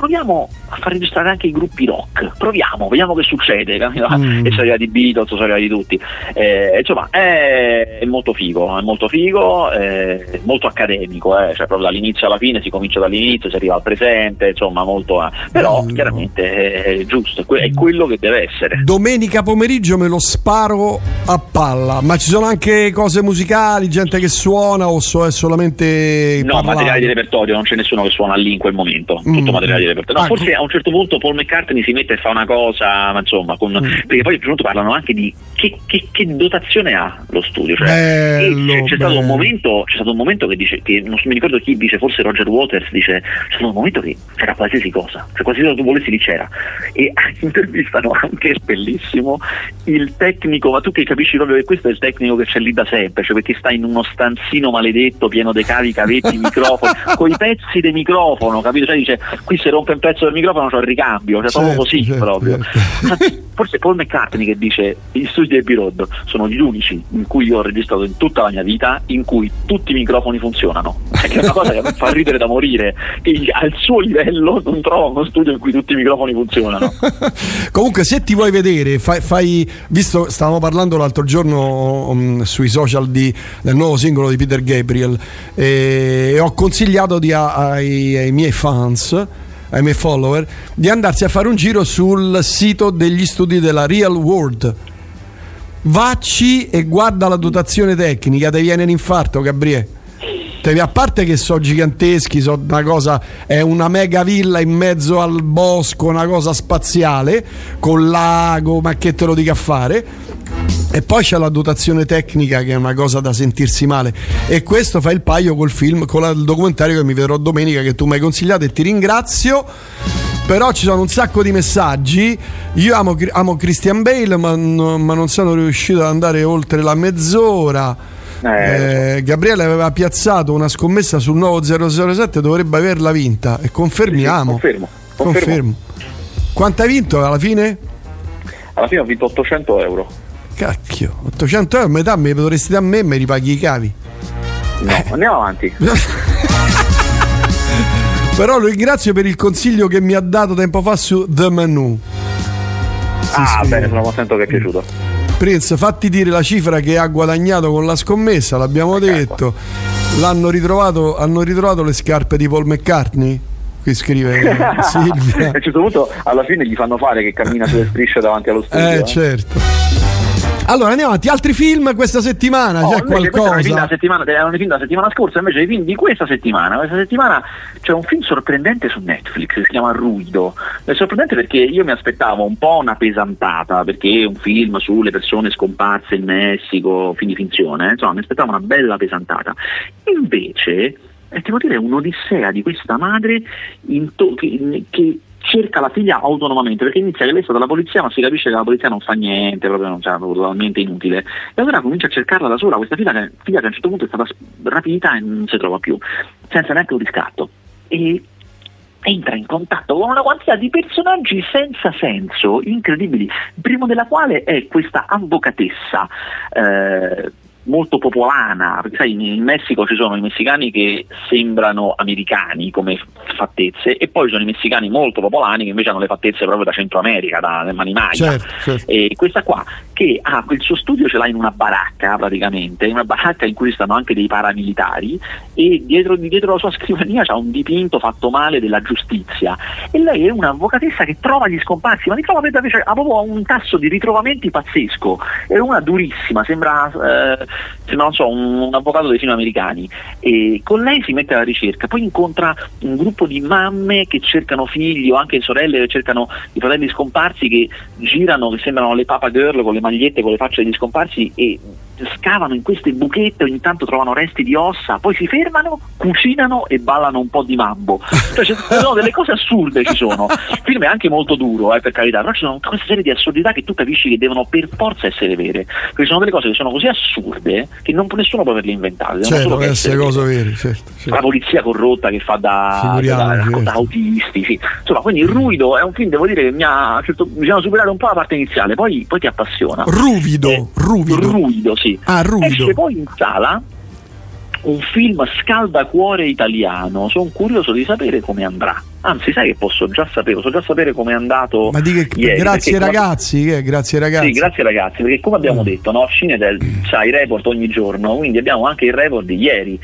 proviamo a far registrare anche i gruppi rock, proviamo, vediamo che succede, mm. e sono di Beatles, sono arrivati tutti. Eh, insomma, è, è, molto figo, è molto figo, è molto accademico, eh, cioè proprio dall'inizio alla fine si comincia dall'inizio, si arriva al presente, insomma, molto. Eh. Però mm. chiaramente è giusto, è quello che deve essere. Domenica pomeriggio me lo sparo a palla, ma ci sono anche cose musicali, gente che suona o so, è solamente. No, parlare. materiale di repertorio, non c'è nessuno che suona lì in quel momento, tutto mm. materiale di repertorio. No, ah, forse a un certo punto Paul McCartney si mette e fa una cosa, ma insomma, con, mm. perché poi a un certo punto parlano anche di che, che, che dotazione ha lo studio. Cioè, bello, c'è, c'è, stato un momento, c'è stato un momento che dice, che non mi ricordo chi dice, forse Roger Waters dice, c'è stato un momento che c'era qualsiasi cosa, cioè qualsiasi cosa tu volessi lì c'era. E intervistano anche, bellissimo, il tecnico, ma tu che capisci proprio che questo è il tecnico che c'è lì da sempre, cioè perché sta in uno stanzino maledetto pieno dei cavi, cavetti, microfoni, con i pezzi del microfono, capito? Cioè dice, qui se rompe un pezzo del microfono c'ho il ricambio, cioè certo, proprio così certo, proprio. Certo. Forse Paul McCartney che dice gli studi di Abbey Road sono gli unici in cui io ho registrato in tutta la mia vita in cui tutti i microfoni funzionano. Che è una cosa che mi fa ridere da morire. E al suo livello non trovo uno studio in cui tutti i microfoni funzionano. Comunque, se ti vuoi vedere, fai, fai visto, stavamo parlando l'altro giorno um, sui social di, del nuovo singolo di Peter Gabriel e ho consigliato di, ai, ai miei fans ai miei follower di andarsi a fare un giro sul sito degli studi della Real World. Vacci e guarda la dotazione tecnica, ti viene un infarto, Gabriele. A parte che sono giganteschi, so una cosa, è una mega villa in mezzo al bosco, una cosa spaziale, con lago, ma che te lo dica a fare e poi c'è la dotazione tecnica che è una cosa da sentirsi male. E questo fa il paio col film, con il documentario che mi vedrò domenica che tu mi hai consigliato e ti ringrazio. Però ci sono un sacco di messaggi. Io amo, amo Christian Bale, ma, ma, non sono riuscito ad andare oltre la mezz'ora. Eh, eh, Gabriele aveva piazzato una scommessa sul nuovo 007, dovrebbe averla vinta. E confermiamo. Sì, confermo, confermo. Confermo. Quanto hai vinto alla fine? Alla fine ho vinto 800 euro. Cacchio, 800 euro a metà mi potresti dare a me e mi ripaghi i cavi. No, eh. andiamo avanti. Però lo ringrazio per il consiglio che mi ha dato tempo fa su The Menu. Si ah, scrive. bene, sono contento che è piaciuto. Prince, fatti dire la cifra che ha guadagnato con la scommessa, l'abbiamo ecco. detto. L'hanno ritrovato, hanno ritrovato le scarpe di Paul McCartney? qui scrive Silvia. a un certo punto alla fine gli fanno fare che cammina sulle strisce davanti allo studio. Eh, eh. certo. Allora andiamo avanti, altri film questa settimana? Oh, c'è qualcosa? Erano film, settimana, erano film della settimana scorsa, invece i film di questa settimana. Questa settimana c'è un film sorprendente su Netflix, si chiama Ruido. È sorprendente perché io mi aspettavo un po' una pesantata, perché è un film sulle persone scomparse in Messico, film di finzione, insomma mi aspettavo una bella pesantata. Invece è devo dire un'odissea di questa madre to- che, che cerca la figlia autonomamente perché inizia che lei è stata la polizia ma si capisce che la polizia non fa niente proprio non c'è totalmente inutile. E allora comincia a cercarla da sola. Questa figlia che, figlia che a un certo punto è stata rapita e non si trova più senza neanche un riscatto. E entra in contatto con una quantità di personaggi senza senso, incredibili, il primo della quale è questa avvocatessa eh, molto popolana, perché sai in Messico ci sono i messicani che sembrano americani come fattezze e poi ci sono i messicani molto popolani che invece hanno le fattezze proprio da Centro America, da Manimaglia. Certo, certo. E questa qua che ha il suo studio ce l'ha in una baracca praticamente, in una baracca in cui stanno anche dei paramilitari e dietro, dietro la sua scrivania c'è un dipinto fatto male della giustizia e lei è un'avvocatessa che trova gli scomparsi, ma li trova invece ha proprio un tasso di ritrovamenti pazzesco, è una durissima, sembra eh, sembra non so, un, un, avvocato dei film americani. E con lei si mette alla ricerca, poi incontra un gruppo di mamme che cercano figli o anche sorelle che cercano i fratelli scomparsi che girano, che sembrano le papa girl con le magliette con le facce degli scomparsi e scavano in queste buchette, ogni tanto trovano resti di ossa, poi si fermano, cucinano e ballano un po' di mambo. Cioè, ci sono delle cose assurde ci sono. Il film è anche molto duro, eh, per carità, però ci sono questa serie di assurdità che tu capisci che devono per forza essere vere. Perché ci sono delle cose che sono così assurde che non, nessuno può averle inventate. Certo, essere cose vere, certo, certo. La polizia corrotta che fa da, da, certo. da autisti, sì. Insomma, quindi il ruido è un film, devo dire, che mi ha certo, bisogna superare un po' la parte iniziale, poi, poi ti appassiona. Ruvido, eh, ruvido. Ruvido, sì. Ah, ruvido. Esce poi in sala un film scaldacuore italiano, sono curioso di sapere come andrà. Anzi, sai che posso già sapere, posso già sapere come è andato. Ma di che, ieri, grazie ragazzi, che, grazie ragazzi. Sì, grazie ragazzi, perché come abbiamo mm. detto, no, Cinedel c'ha i report ogni giorno, quindi abbiamo anche il report di ieri.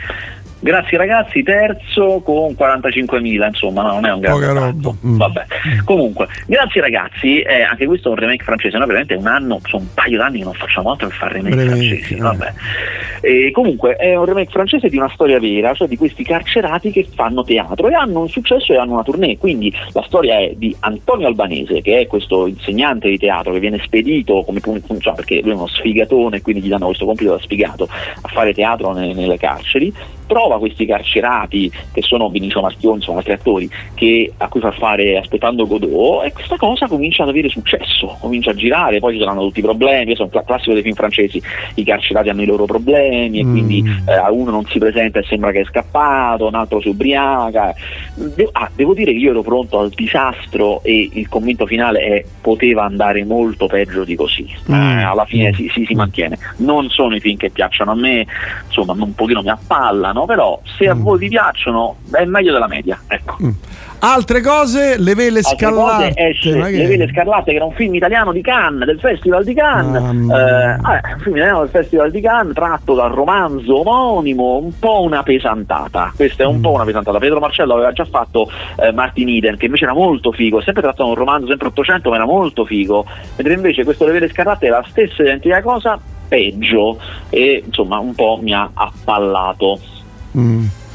Grazie ragazzi, terzo con 45.000, insomma, no, non è un grande roba. Mm. Vabbè. Comunque, grazie ragazzi, eh, anche questo è un remake francese, noi veramente un anno, sono un paio d'anni che non facciamo altro che fare remake Remake, francesi. Eh. Vabbè. E comunque è un remake francese di una storia vera, cioè di questi carcerati che fanno teatro e hanno un successo e hanno una tournée. Quindi la storia è di Antonio Albanese, che è questo insegnante di teatro che viene spedito come cioè perché lui è uno sfigatone quindi gli danno questo compito da sfigato a fare teatro nelle, nelle carceri trova questi carcerati che sono Benicio Marchioni, sono altri attori che, a cui far fare aspettando Godot e questa cosa comincia ad avere successo, comincia a girare, poi ci saranno tutti i problemi, è un classico dei film francesi, i carcerati hanno i loro problemi e mm. quindi eh, uno non si presenta e sembra che è scappato, un altro si ubriaca. De- ah, devo dire che io ero pronto al disastro e il commento finale è poteva andare molto peggio di così, mm. eh, alla fine si, si, si mantiene. Non sono i film che piacciono a me, insomma un pochino mi appallano piacciono, però se a mm. voi vi piacciono è meglio della media. Ecco. Mm. Altre cose, Le Vele Scarlatte. Esce Le Vele Scarlatte, che era un film italiano di Cannes, del Festival di Cannes. Ah, eh, un film italiano del Festival di Cannes, tratto dal romanzo omonimo, un po' una pesantata. Questa è un mm. po' una pesantata. Pedro Marcello aveva già fatto eh, Martin Eden, che invece era molto figo, sempre tratto da un romanzo, sempre 800, ma era molto figo. Mentre invece questo Le Vele Scarlatte è la stessa identica cosa, peggio, e insomma un po' mi ha appallato. Mm.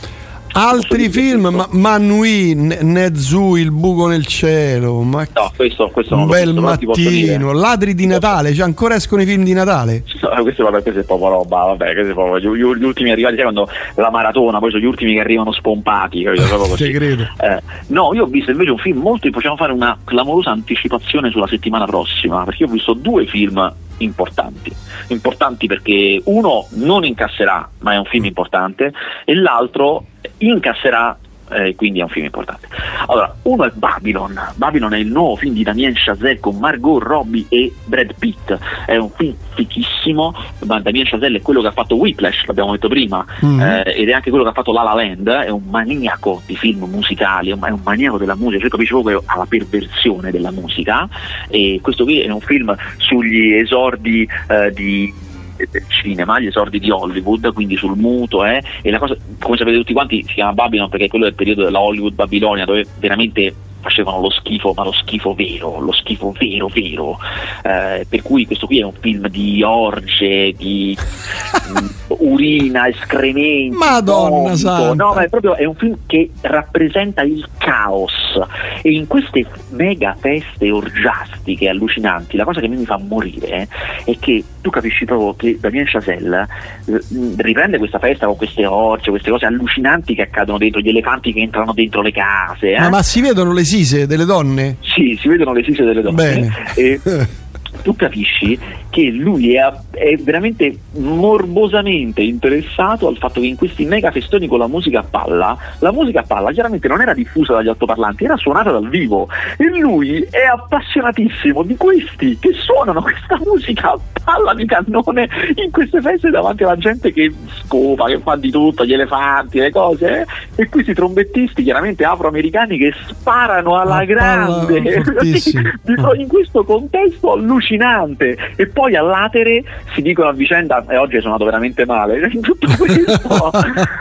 Altri film, ma, Manui, Nezu, Il buco nel cielo, ma no, questo, questo un bel mattino, Ladri di Natale, cioè ancora escono i film di Natale? No, questo, vabbè, questo è proprio roba, vabbè, questo è proprio, gli, gli ultimi arrivati, cioè quando la maratona, poi sono gli ultimi che arrivano spompati, capito? Eh, no, io ho visto invece un film molto, possiamo fare una clamorosa anticipazione sulla settimana prossima, perché io ho visto due film importanti. Importanti perché uno non incasserà, ma è un film importante, e l'altro incasserà eh, quindi è un film importante. Allora, uno è Babylon. Babylon è il nuovo film di Damien Chazelle con Margot Robbie e Brad Pitt. È un film fichissimo, ma Damien Chazelle è quello che ha fatto Whiplash, l'abbiamo detto prima, mm. eh, ed è anche quello che ha fatto La La Land, è un maniaco di film musicali, è un maniaco della musica, cioè capisce proprio alla perversione della musica e questo qui è un film sugli esordi eh, di del cinema, gli esordi di Hollywood, quindi sul muto, eh, e la cosa, come sapete tutti quanti, si chiama Babylon perché quello è il periodo della Hollywood Babilonia, dove veramente facevano lo schifo, ma lo schifo vero, lo schifo vero vero. Eh, per cui questo qui è un film di orge, di urina, escrementi. Madonna santa. No, ma è proprio è un film che rappresenta il caos. E in queste mega feste orgiastiche allucinanti, la cosa che mi fa morire eh, è che tu capisci proprio che Damien Chazelle riprende questa festa con queste orge, queste cose allucinanti che accadono dentro, gli elefanti che entrano dentro le case. Eh? Ma, ma si vedono le sise delle donne? Sì, si vedono le sise delle donne. Bene. E, tu capisci che lui è, è, veramente morbosamente interessato al fatto che in questi mega festoni con la musica a palla, la musica a palla chiaramente non era diffusa dagli altoparlanti, era suonata dal vivo. E lui è appassionatissimo di questi che suonano questa musica a palla di cannone in queste feste davanti alla gente che scopa, che fa di tutto, gli elefanti, le cose, eh? e questi trombettisti chiaramente afroamericani che sparano alla a grande. In questo contesto allucinante. E poi all'atere si dicono a vicenda e oggi è suonato veramente male tutto questo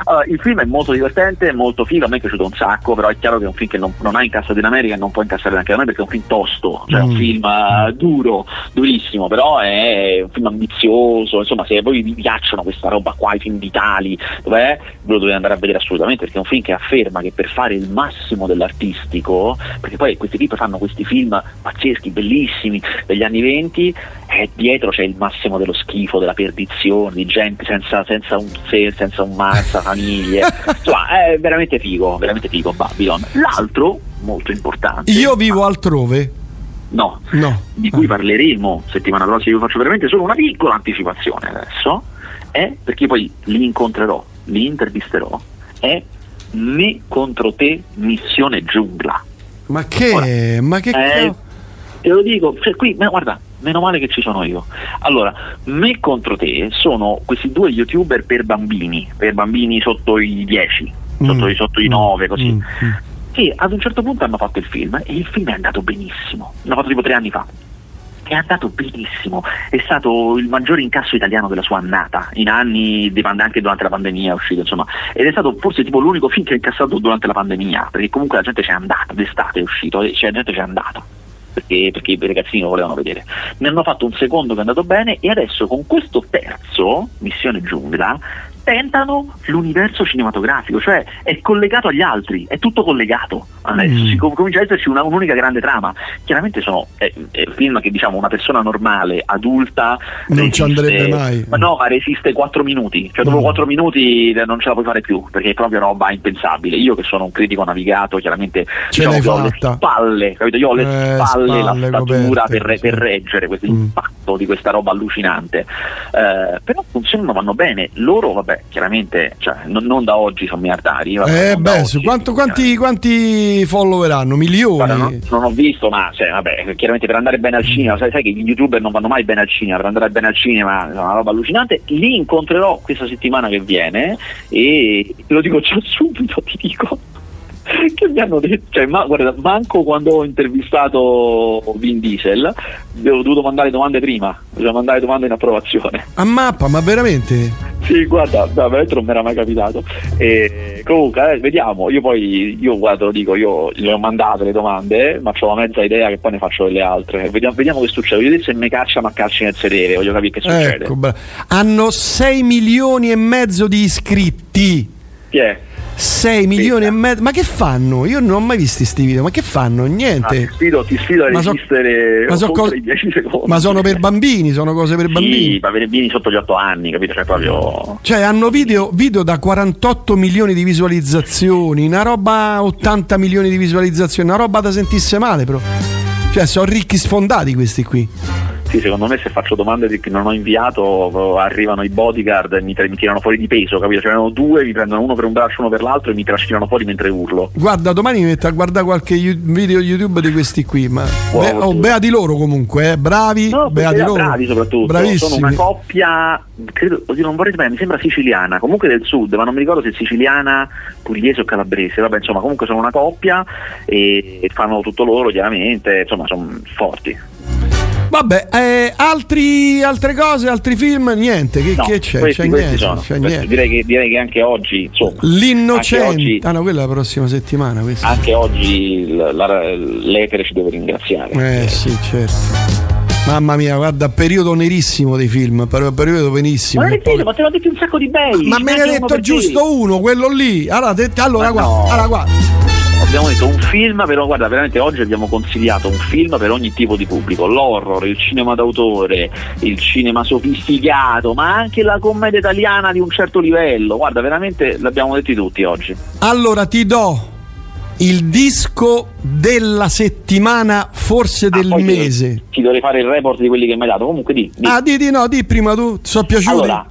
allora, il film è molto divertente, è molto figo a me è piaciuto un sacco però è chiaro che è un film che non, non ha incassato in America e non può incassare neanche da noi perché è un film tosto cioè mm. un film uh, duro, durissimo però è un film ambizioso insomma se voi vi piacciono questa roba qua i film vitali dov'è? ve lo dovete andare a vedere assolutamente perché è un film che afferma che per fare il massimo dell'artistico perché poi questi tipi fanno questi film pazzeschi, bellissimi degli anni 20 e dietro c'è il massimo dello schifo, della perdizione, di gente senza, senza un sé, senza un mazza, famiglie. Insomma, è veramente figo, veramente figo Babylon. L'altro, molto importante. Io vivo altrove. No, no. di cui parleremo settimana prossima. Io faccio veramente solo una piccola anticipazione adesso. È perché poi li incontrerò, li intervisterò. È me contro te, missione giungla. Ma che? Ora, ma che? Eh, te lo dico, cioè qui, ma guarda, meno male che ci sono io. Allora, me contro te sono questi due youtuber per bambini, per bambini sotto i 10, sotto, mm. sotto i 9, così. Mm. mm. che ad un certo punto hanno fatto il film e il film è andato benissimo, l'hanno fatto tipo tre anni fa è andato benissimo, è stato il maggiore incasso italiano della sua annata, in anni, anche durante la pandemia è uscito, insomma, ed è stato forse tipo l'unico film che ha incassato durante la pandemia, perché comunque la gente c'è andata, d'estate è uscito, e la gente c'è andata. Perché, perché, i ragazzini lo volevano vedere. Ne hanno fatto un secondo che è andato bene e adesso con questo terzo, Missione Giungla, tentano l'universo cinematografico, cioè è collegato agli altri, è tutto collegato. Adesso mm. si com- comincia ad esserci una, un'unica grande trama. Chiaramente sono è, è film che diciamo una persona normale, adulta, non resiste, ci andrebbe mai. Ma no, ma resiste 4 minuti, cioè dopo mm. 4 minuti non ce la puoi fare più, perché è proprio roba impensabile. Io che sono un critico navigato, chiaramente diciamo, ho le spalle, capito? Io ho le eh, spalle, spalle, la statura per, per, reggere questo mm. impatto di questa roba allucinante. Eh, però funzionano, vanno bene. Loro, vabbè, chiaramente cioè, non, non, da oggi sono miliardari. Eh beh, oggi, quanto, quanti, quanti, follower hanno? Milioni? Guarda, non, non, ho visto, ma cioè, vabbè, chiaramente per andare bene al cinema, sai, sai, che gli youtuber non vanno mai bene al cinema, per andare bene al cinema è una roba allucinante. Li incontrerò questa settimana che viene e te lo dico già subito, ti dico che mi hanno detto, cioè, ma, guarda, manco quando ho intervistato Vin Diesel, ho dovuto mandare domande prima, bisogna mandare domande in approvazione. A mappa, ma veramente? Sì, guarda, no, veramente non mi era mai capitato. E, comunque, eh, vediamo, io poi, io guarda, lo dico, io le ho mandate le domande, ma ho la mezza idea che poi ne faccio delle altre. Vediamo, vediamo che succede, voglio se mi cacciano a calci nel sedere, voglio capire che succede. Ecco, Hanno 6 milioni e mezzo di iscritti. Chi è? 6 milioni e mezzo. Ma che fanno? Io non ho mai visto questi video, ma che fanno? Niente. Ah, ti, sfido, ti sfido a ma resistere so, ma, so co- 10 secondi. ma sono per bambini, sono cose per bambini. Sì, per bambini sotto gli 8 anni, capito? Cioè, proprio... cioè hanno video, video da 48 milioni di visualizzazioni, una roba 80 milioni di visualizzazioni, una roba da sentisse male, però. Cioè, sono ricchi sfondati questi qui. Sì, secondo me se faccio domande che non ho inviato arrivano i bodyguard e mi, mi tirano fuori di peso, capito? C'erano cioè, due, mi prendono uno per un braccio, uno per l'altro e mi trascinano fuori mentre urlo. Guarda, domani mi metto a guardare qualche video YouTube di questi qui, ma wow, Be- oh, beati loro comunque, eh. bravi, no, beati loro. bravi soprattutto. Bravissimi. Sono una coppia, credo, oddio, non vorrei sapere, mi sembra siciliana, comunque del sud, ma non mi ricordo se siciliana, pugliese o calabrese, vabbè, insomma, comunque sono una coppia e fanno tutto loro, chiaramente, insomma, sono forti. Vabbè, eh, altri, altre cose, altri film, niente. Che, no, che c'è? Questi, c'è, questi niente, c'è niente. Direi, che, direi, che, anche oggi, insomma, L'innocente. Oggi, ah, no, quella è la prossima settimana. Questa. Anche oggi la, la, l'Etere ci deve ringraziare. Eh sì, certo. Mamma mia, guarda, periodo nerissimo dei film, periodo benissimo. Ma, detto, ma te l'ho detto un sacco di bei. Ma me ne hai detto giusto uno, quello lì. Allora, te, allora, guarda, no. allora, guarda abbiamo detto un film però guarda veramente oggi abbiamo consigliato un film per ogni tipo di pubblico l'horror, il cinema d'autore il cinema sofisticato ma anche la commedia italiana di un certo livello guarda veramente l'abbiamo detti tutti oggi allora ti do il disco della settimana, forse ah, del mese. Ti, ti, dovrei fare il report di quelli che mi hai dato. Comunque di. di. Ah, di, di no, di prima tu, ti sono piaciuti. Allora,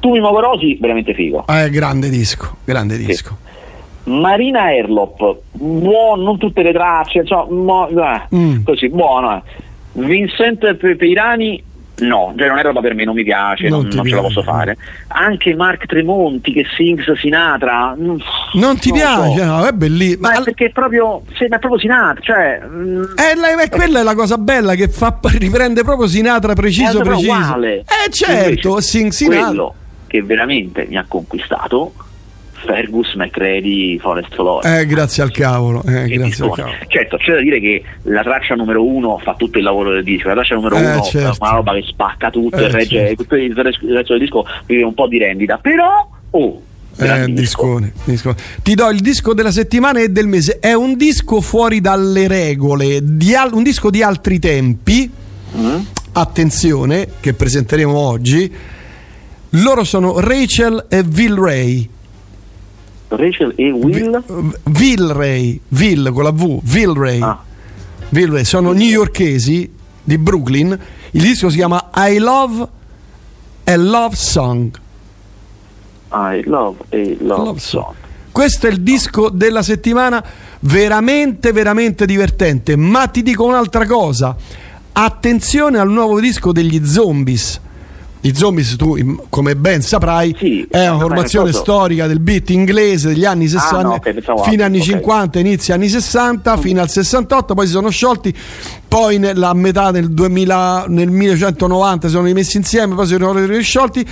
tu mi Mogorosi, veramente figo. Eh, grande disco, grande disco. Sì. Marina Erlop, buono, non tutte le tracce, cioè, mo, eh, mm. così, buono. Eh. Vincent Peirani, no, cioè non è roba per me, non mi piace, non, non, non ce la posso fare. Anche Mark Tremonti che sings Sinatra, mm, non ti non piace, so. no, è bellissimo. Ma, ma è perché è proprio, sì, è proprio Sinatra, cioè, mm, è la, è quella è la cosa bella che fa, riprende proprio Sinatra preciso, preciso. Uguale. Eh certo, sing Sinatra. Quello che veramente mi ha conquistato Fergus, McCready, Forest Lord. Eh, grazie al cavolo. Eh, grazie al cavolo. Certo, c'è da dire che la traccia numero uno fa tutto il lavoro del disco, la traccia numero eh, uno certo. è una roba che spacca tutto eh, regge certo. il resto del disco vive un po' di rendita, però oh, eh, discone, discone. Ti do il disco della settimana e del mese. È un disco fuori dalle regole, al- un disco di altri tempi. Mm. Attenzione, che presenteremo oggi. Loro sono Rachel e Will Ray. Rachel e Will? Will Ray, Will con la V, Will Ray. Ah. Will Ray. Sono newyorkesi di Brooklyn. Il disco si chiama I Love a Love Song. I Love a Love, love song. song. Questo è il disco della settimana, veramente, veramente divertente. Ma ti dico un'altra cosa: attenzione al nuovo disco degli Zombies I Zombies, tu come ben saprai, sì, è una formazione storica del beat inglese degli anni 60, ah, no, okay, fine anni okay. 50, inizio anni 60, mm. fino al 68, poi si sono sciolti, poi nella metà del 2000, nel 1990 si sono rimessi insieme, poi si sono risciolti.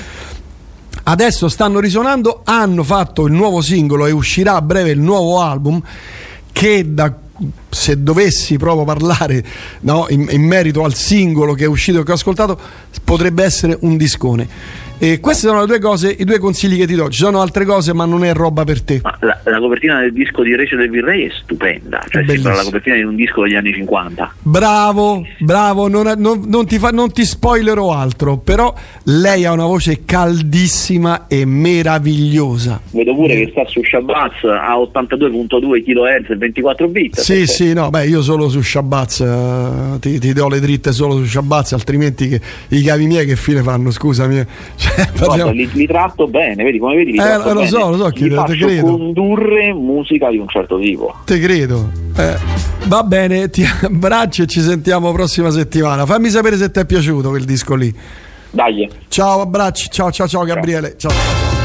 Adesso stanno risuonando, hanno fatto il nuovo singolo e uscirà a breve il nuovo album che da se dovessi proprio parlare no, in, in, merito al singolo che è uscito e che ho ascoltato, potrebbe essere un discone. E queste sono le due cose, i due consigli che ti do. Ci sono altre cose, ma non è roba per te. La, la, copertina del disco di Recio del Virrey è stupenda, cioè sembra la copertina di un disco degli anni 50. Bravo, bravo, non, non, non, ti fa, non, ti spoilerò altro, però lei ha una voce caldissima e meravigliosa. Vedo pure mm. che sta su Shabazz a 82.2 kHz e 24 bit. Sì, perché... sì, no, beh, io solo su Shabazz, uh, ti, ti, do le dritte solo su Shabazz, altrimenti che, i cavi miei che fine fanno, scusami. Cioè, Guarda, li, li, tratto bene, vedi come vedi? Li eh, lo bene. so, lo so, chi te credo. condurre musica di un certo tipo. Te credo. Eh, va bene, ti abbraccio e ci sentiamo prossima settimana. Fammi sapere se ti è piaciuto quel disco lì. Dai. Ciao, abbracci. Ciao, ciao, ciao Gabriele. ciao. ciao.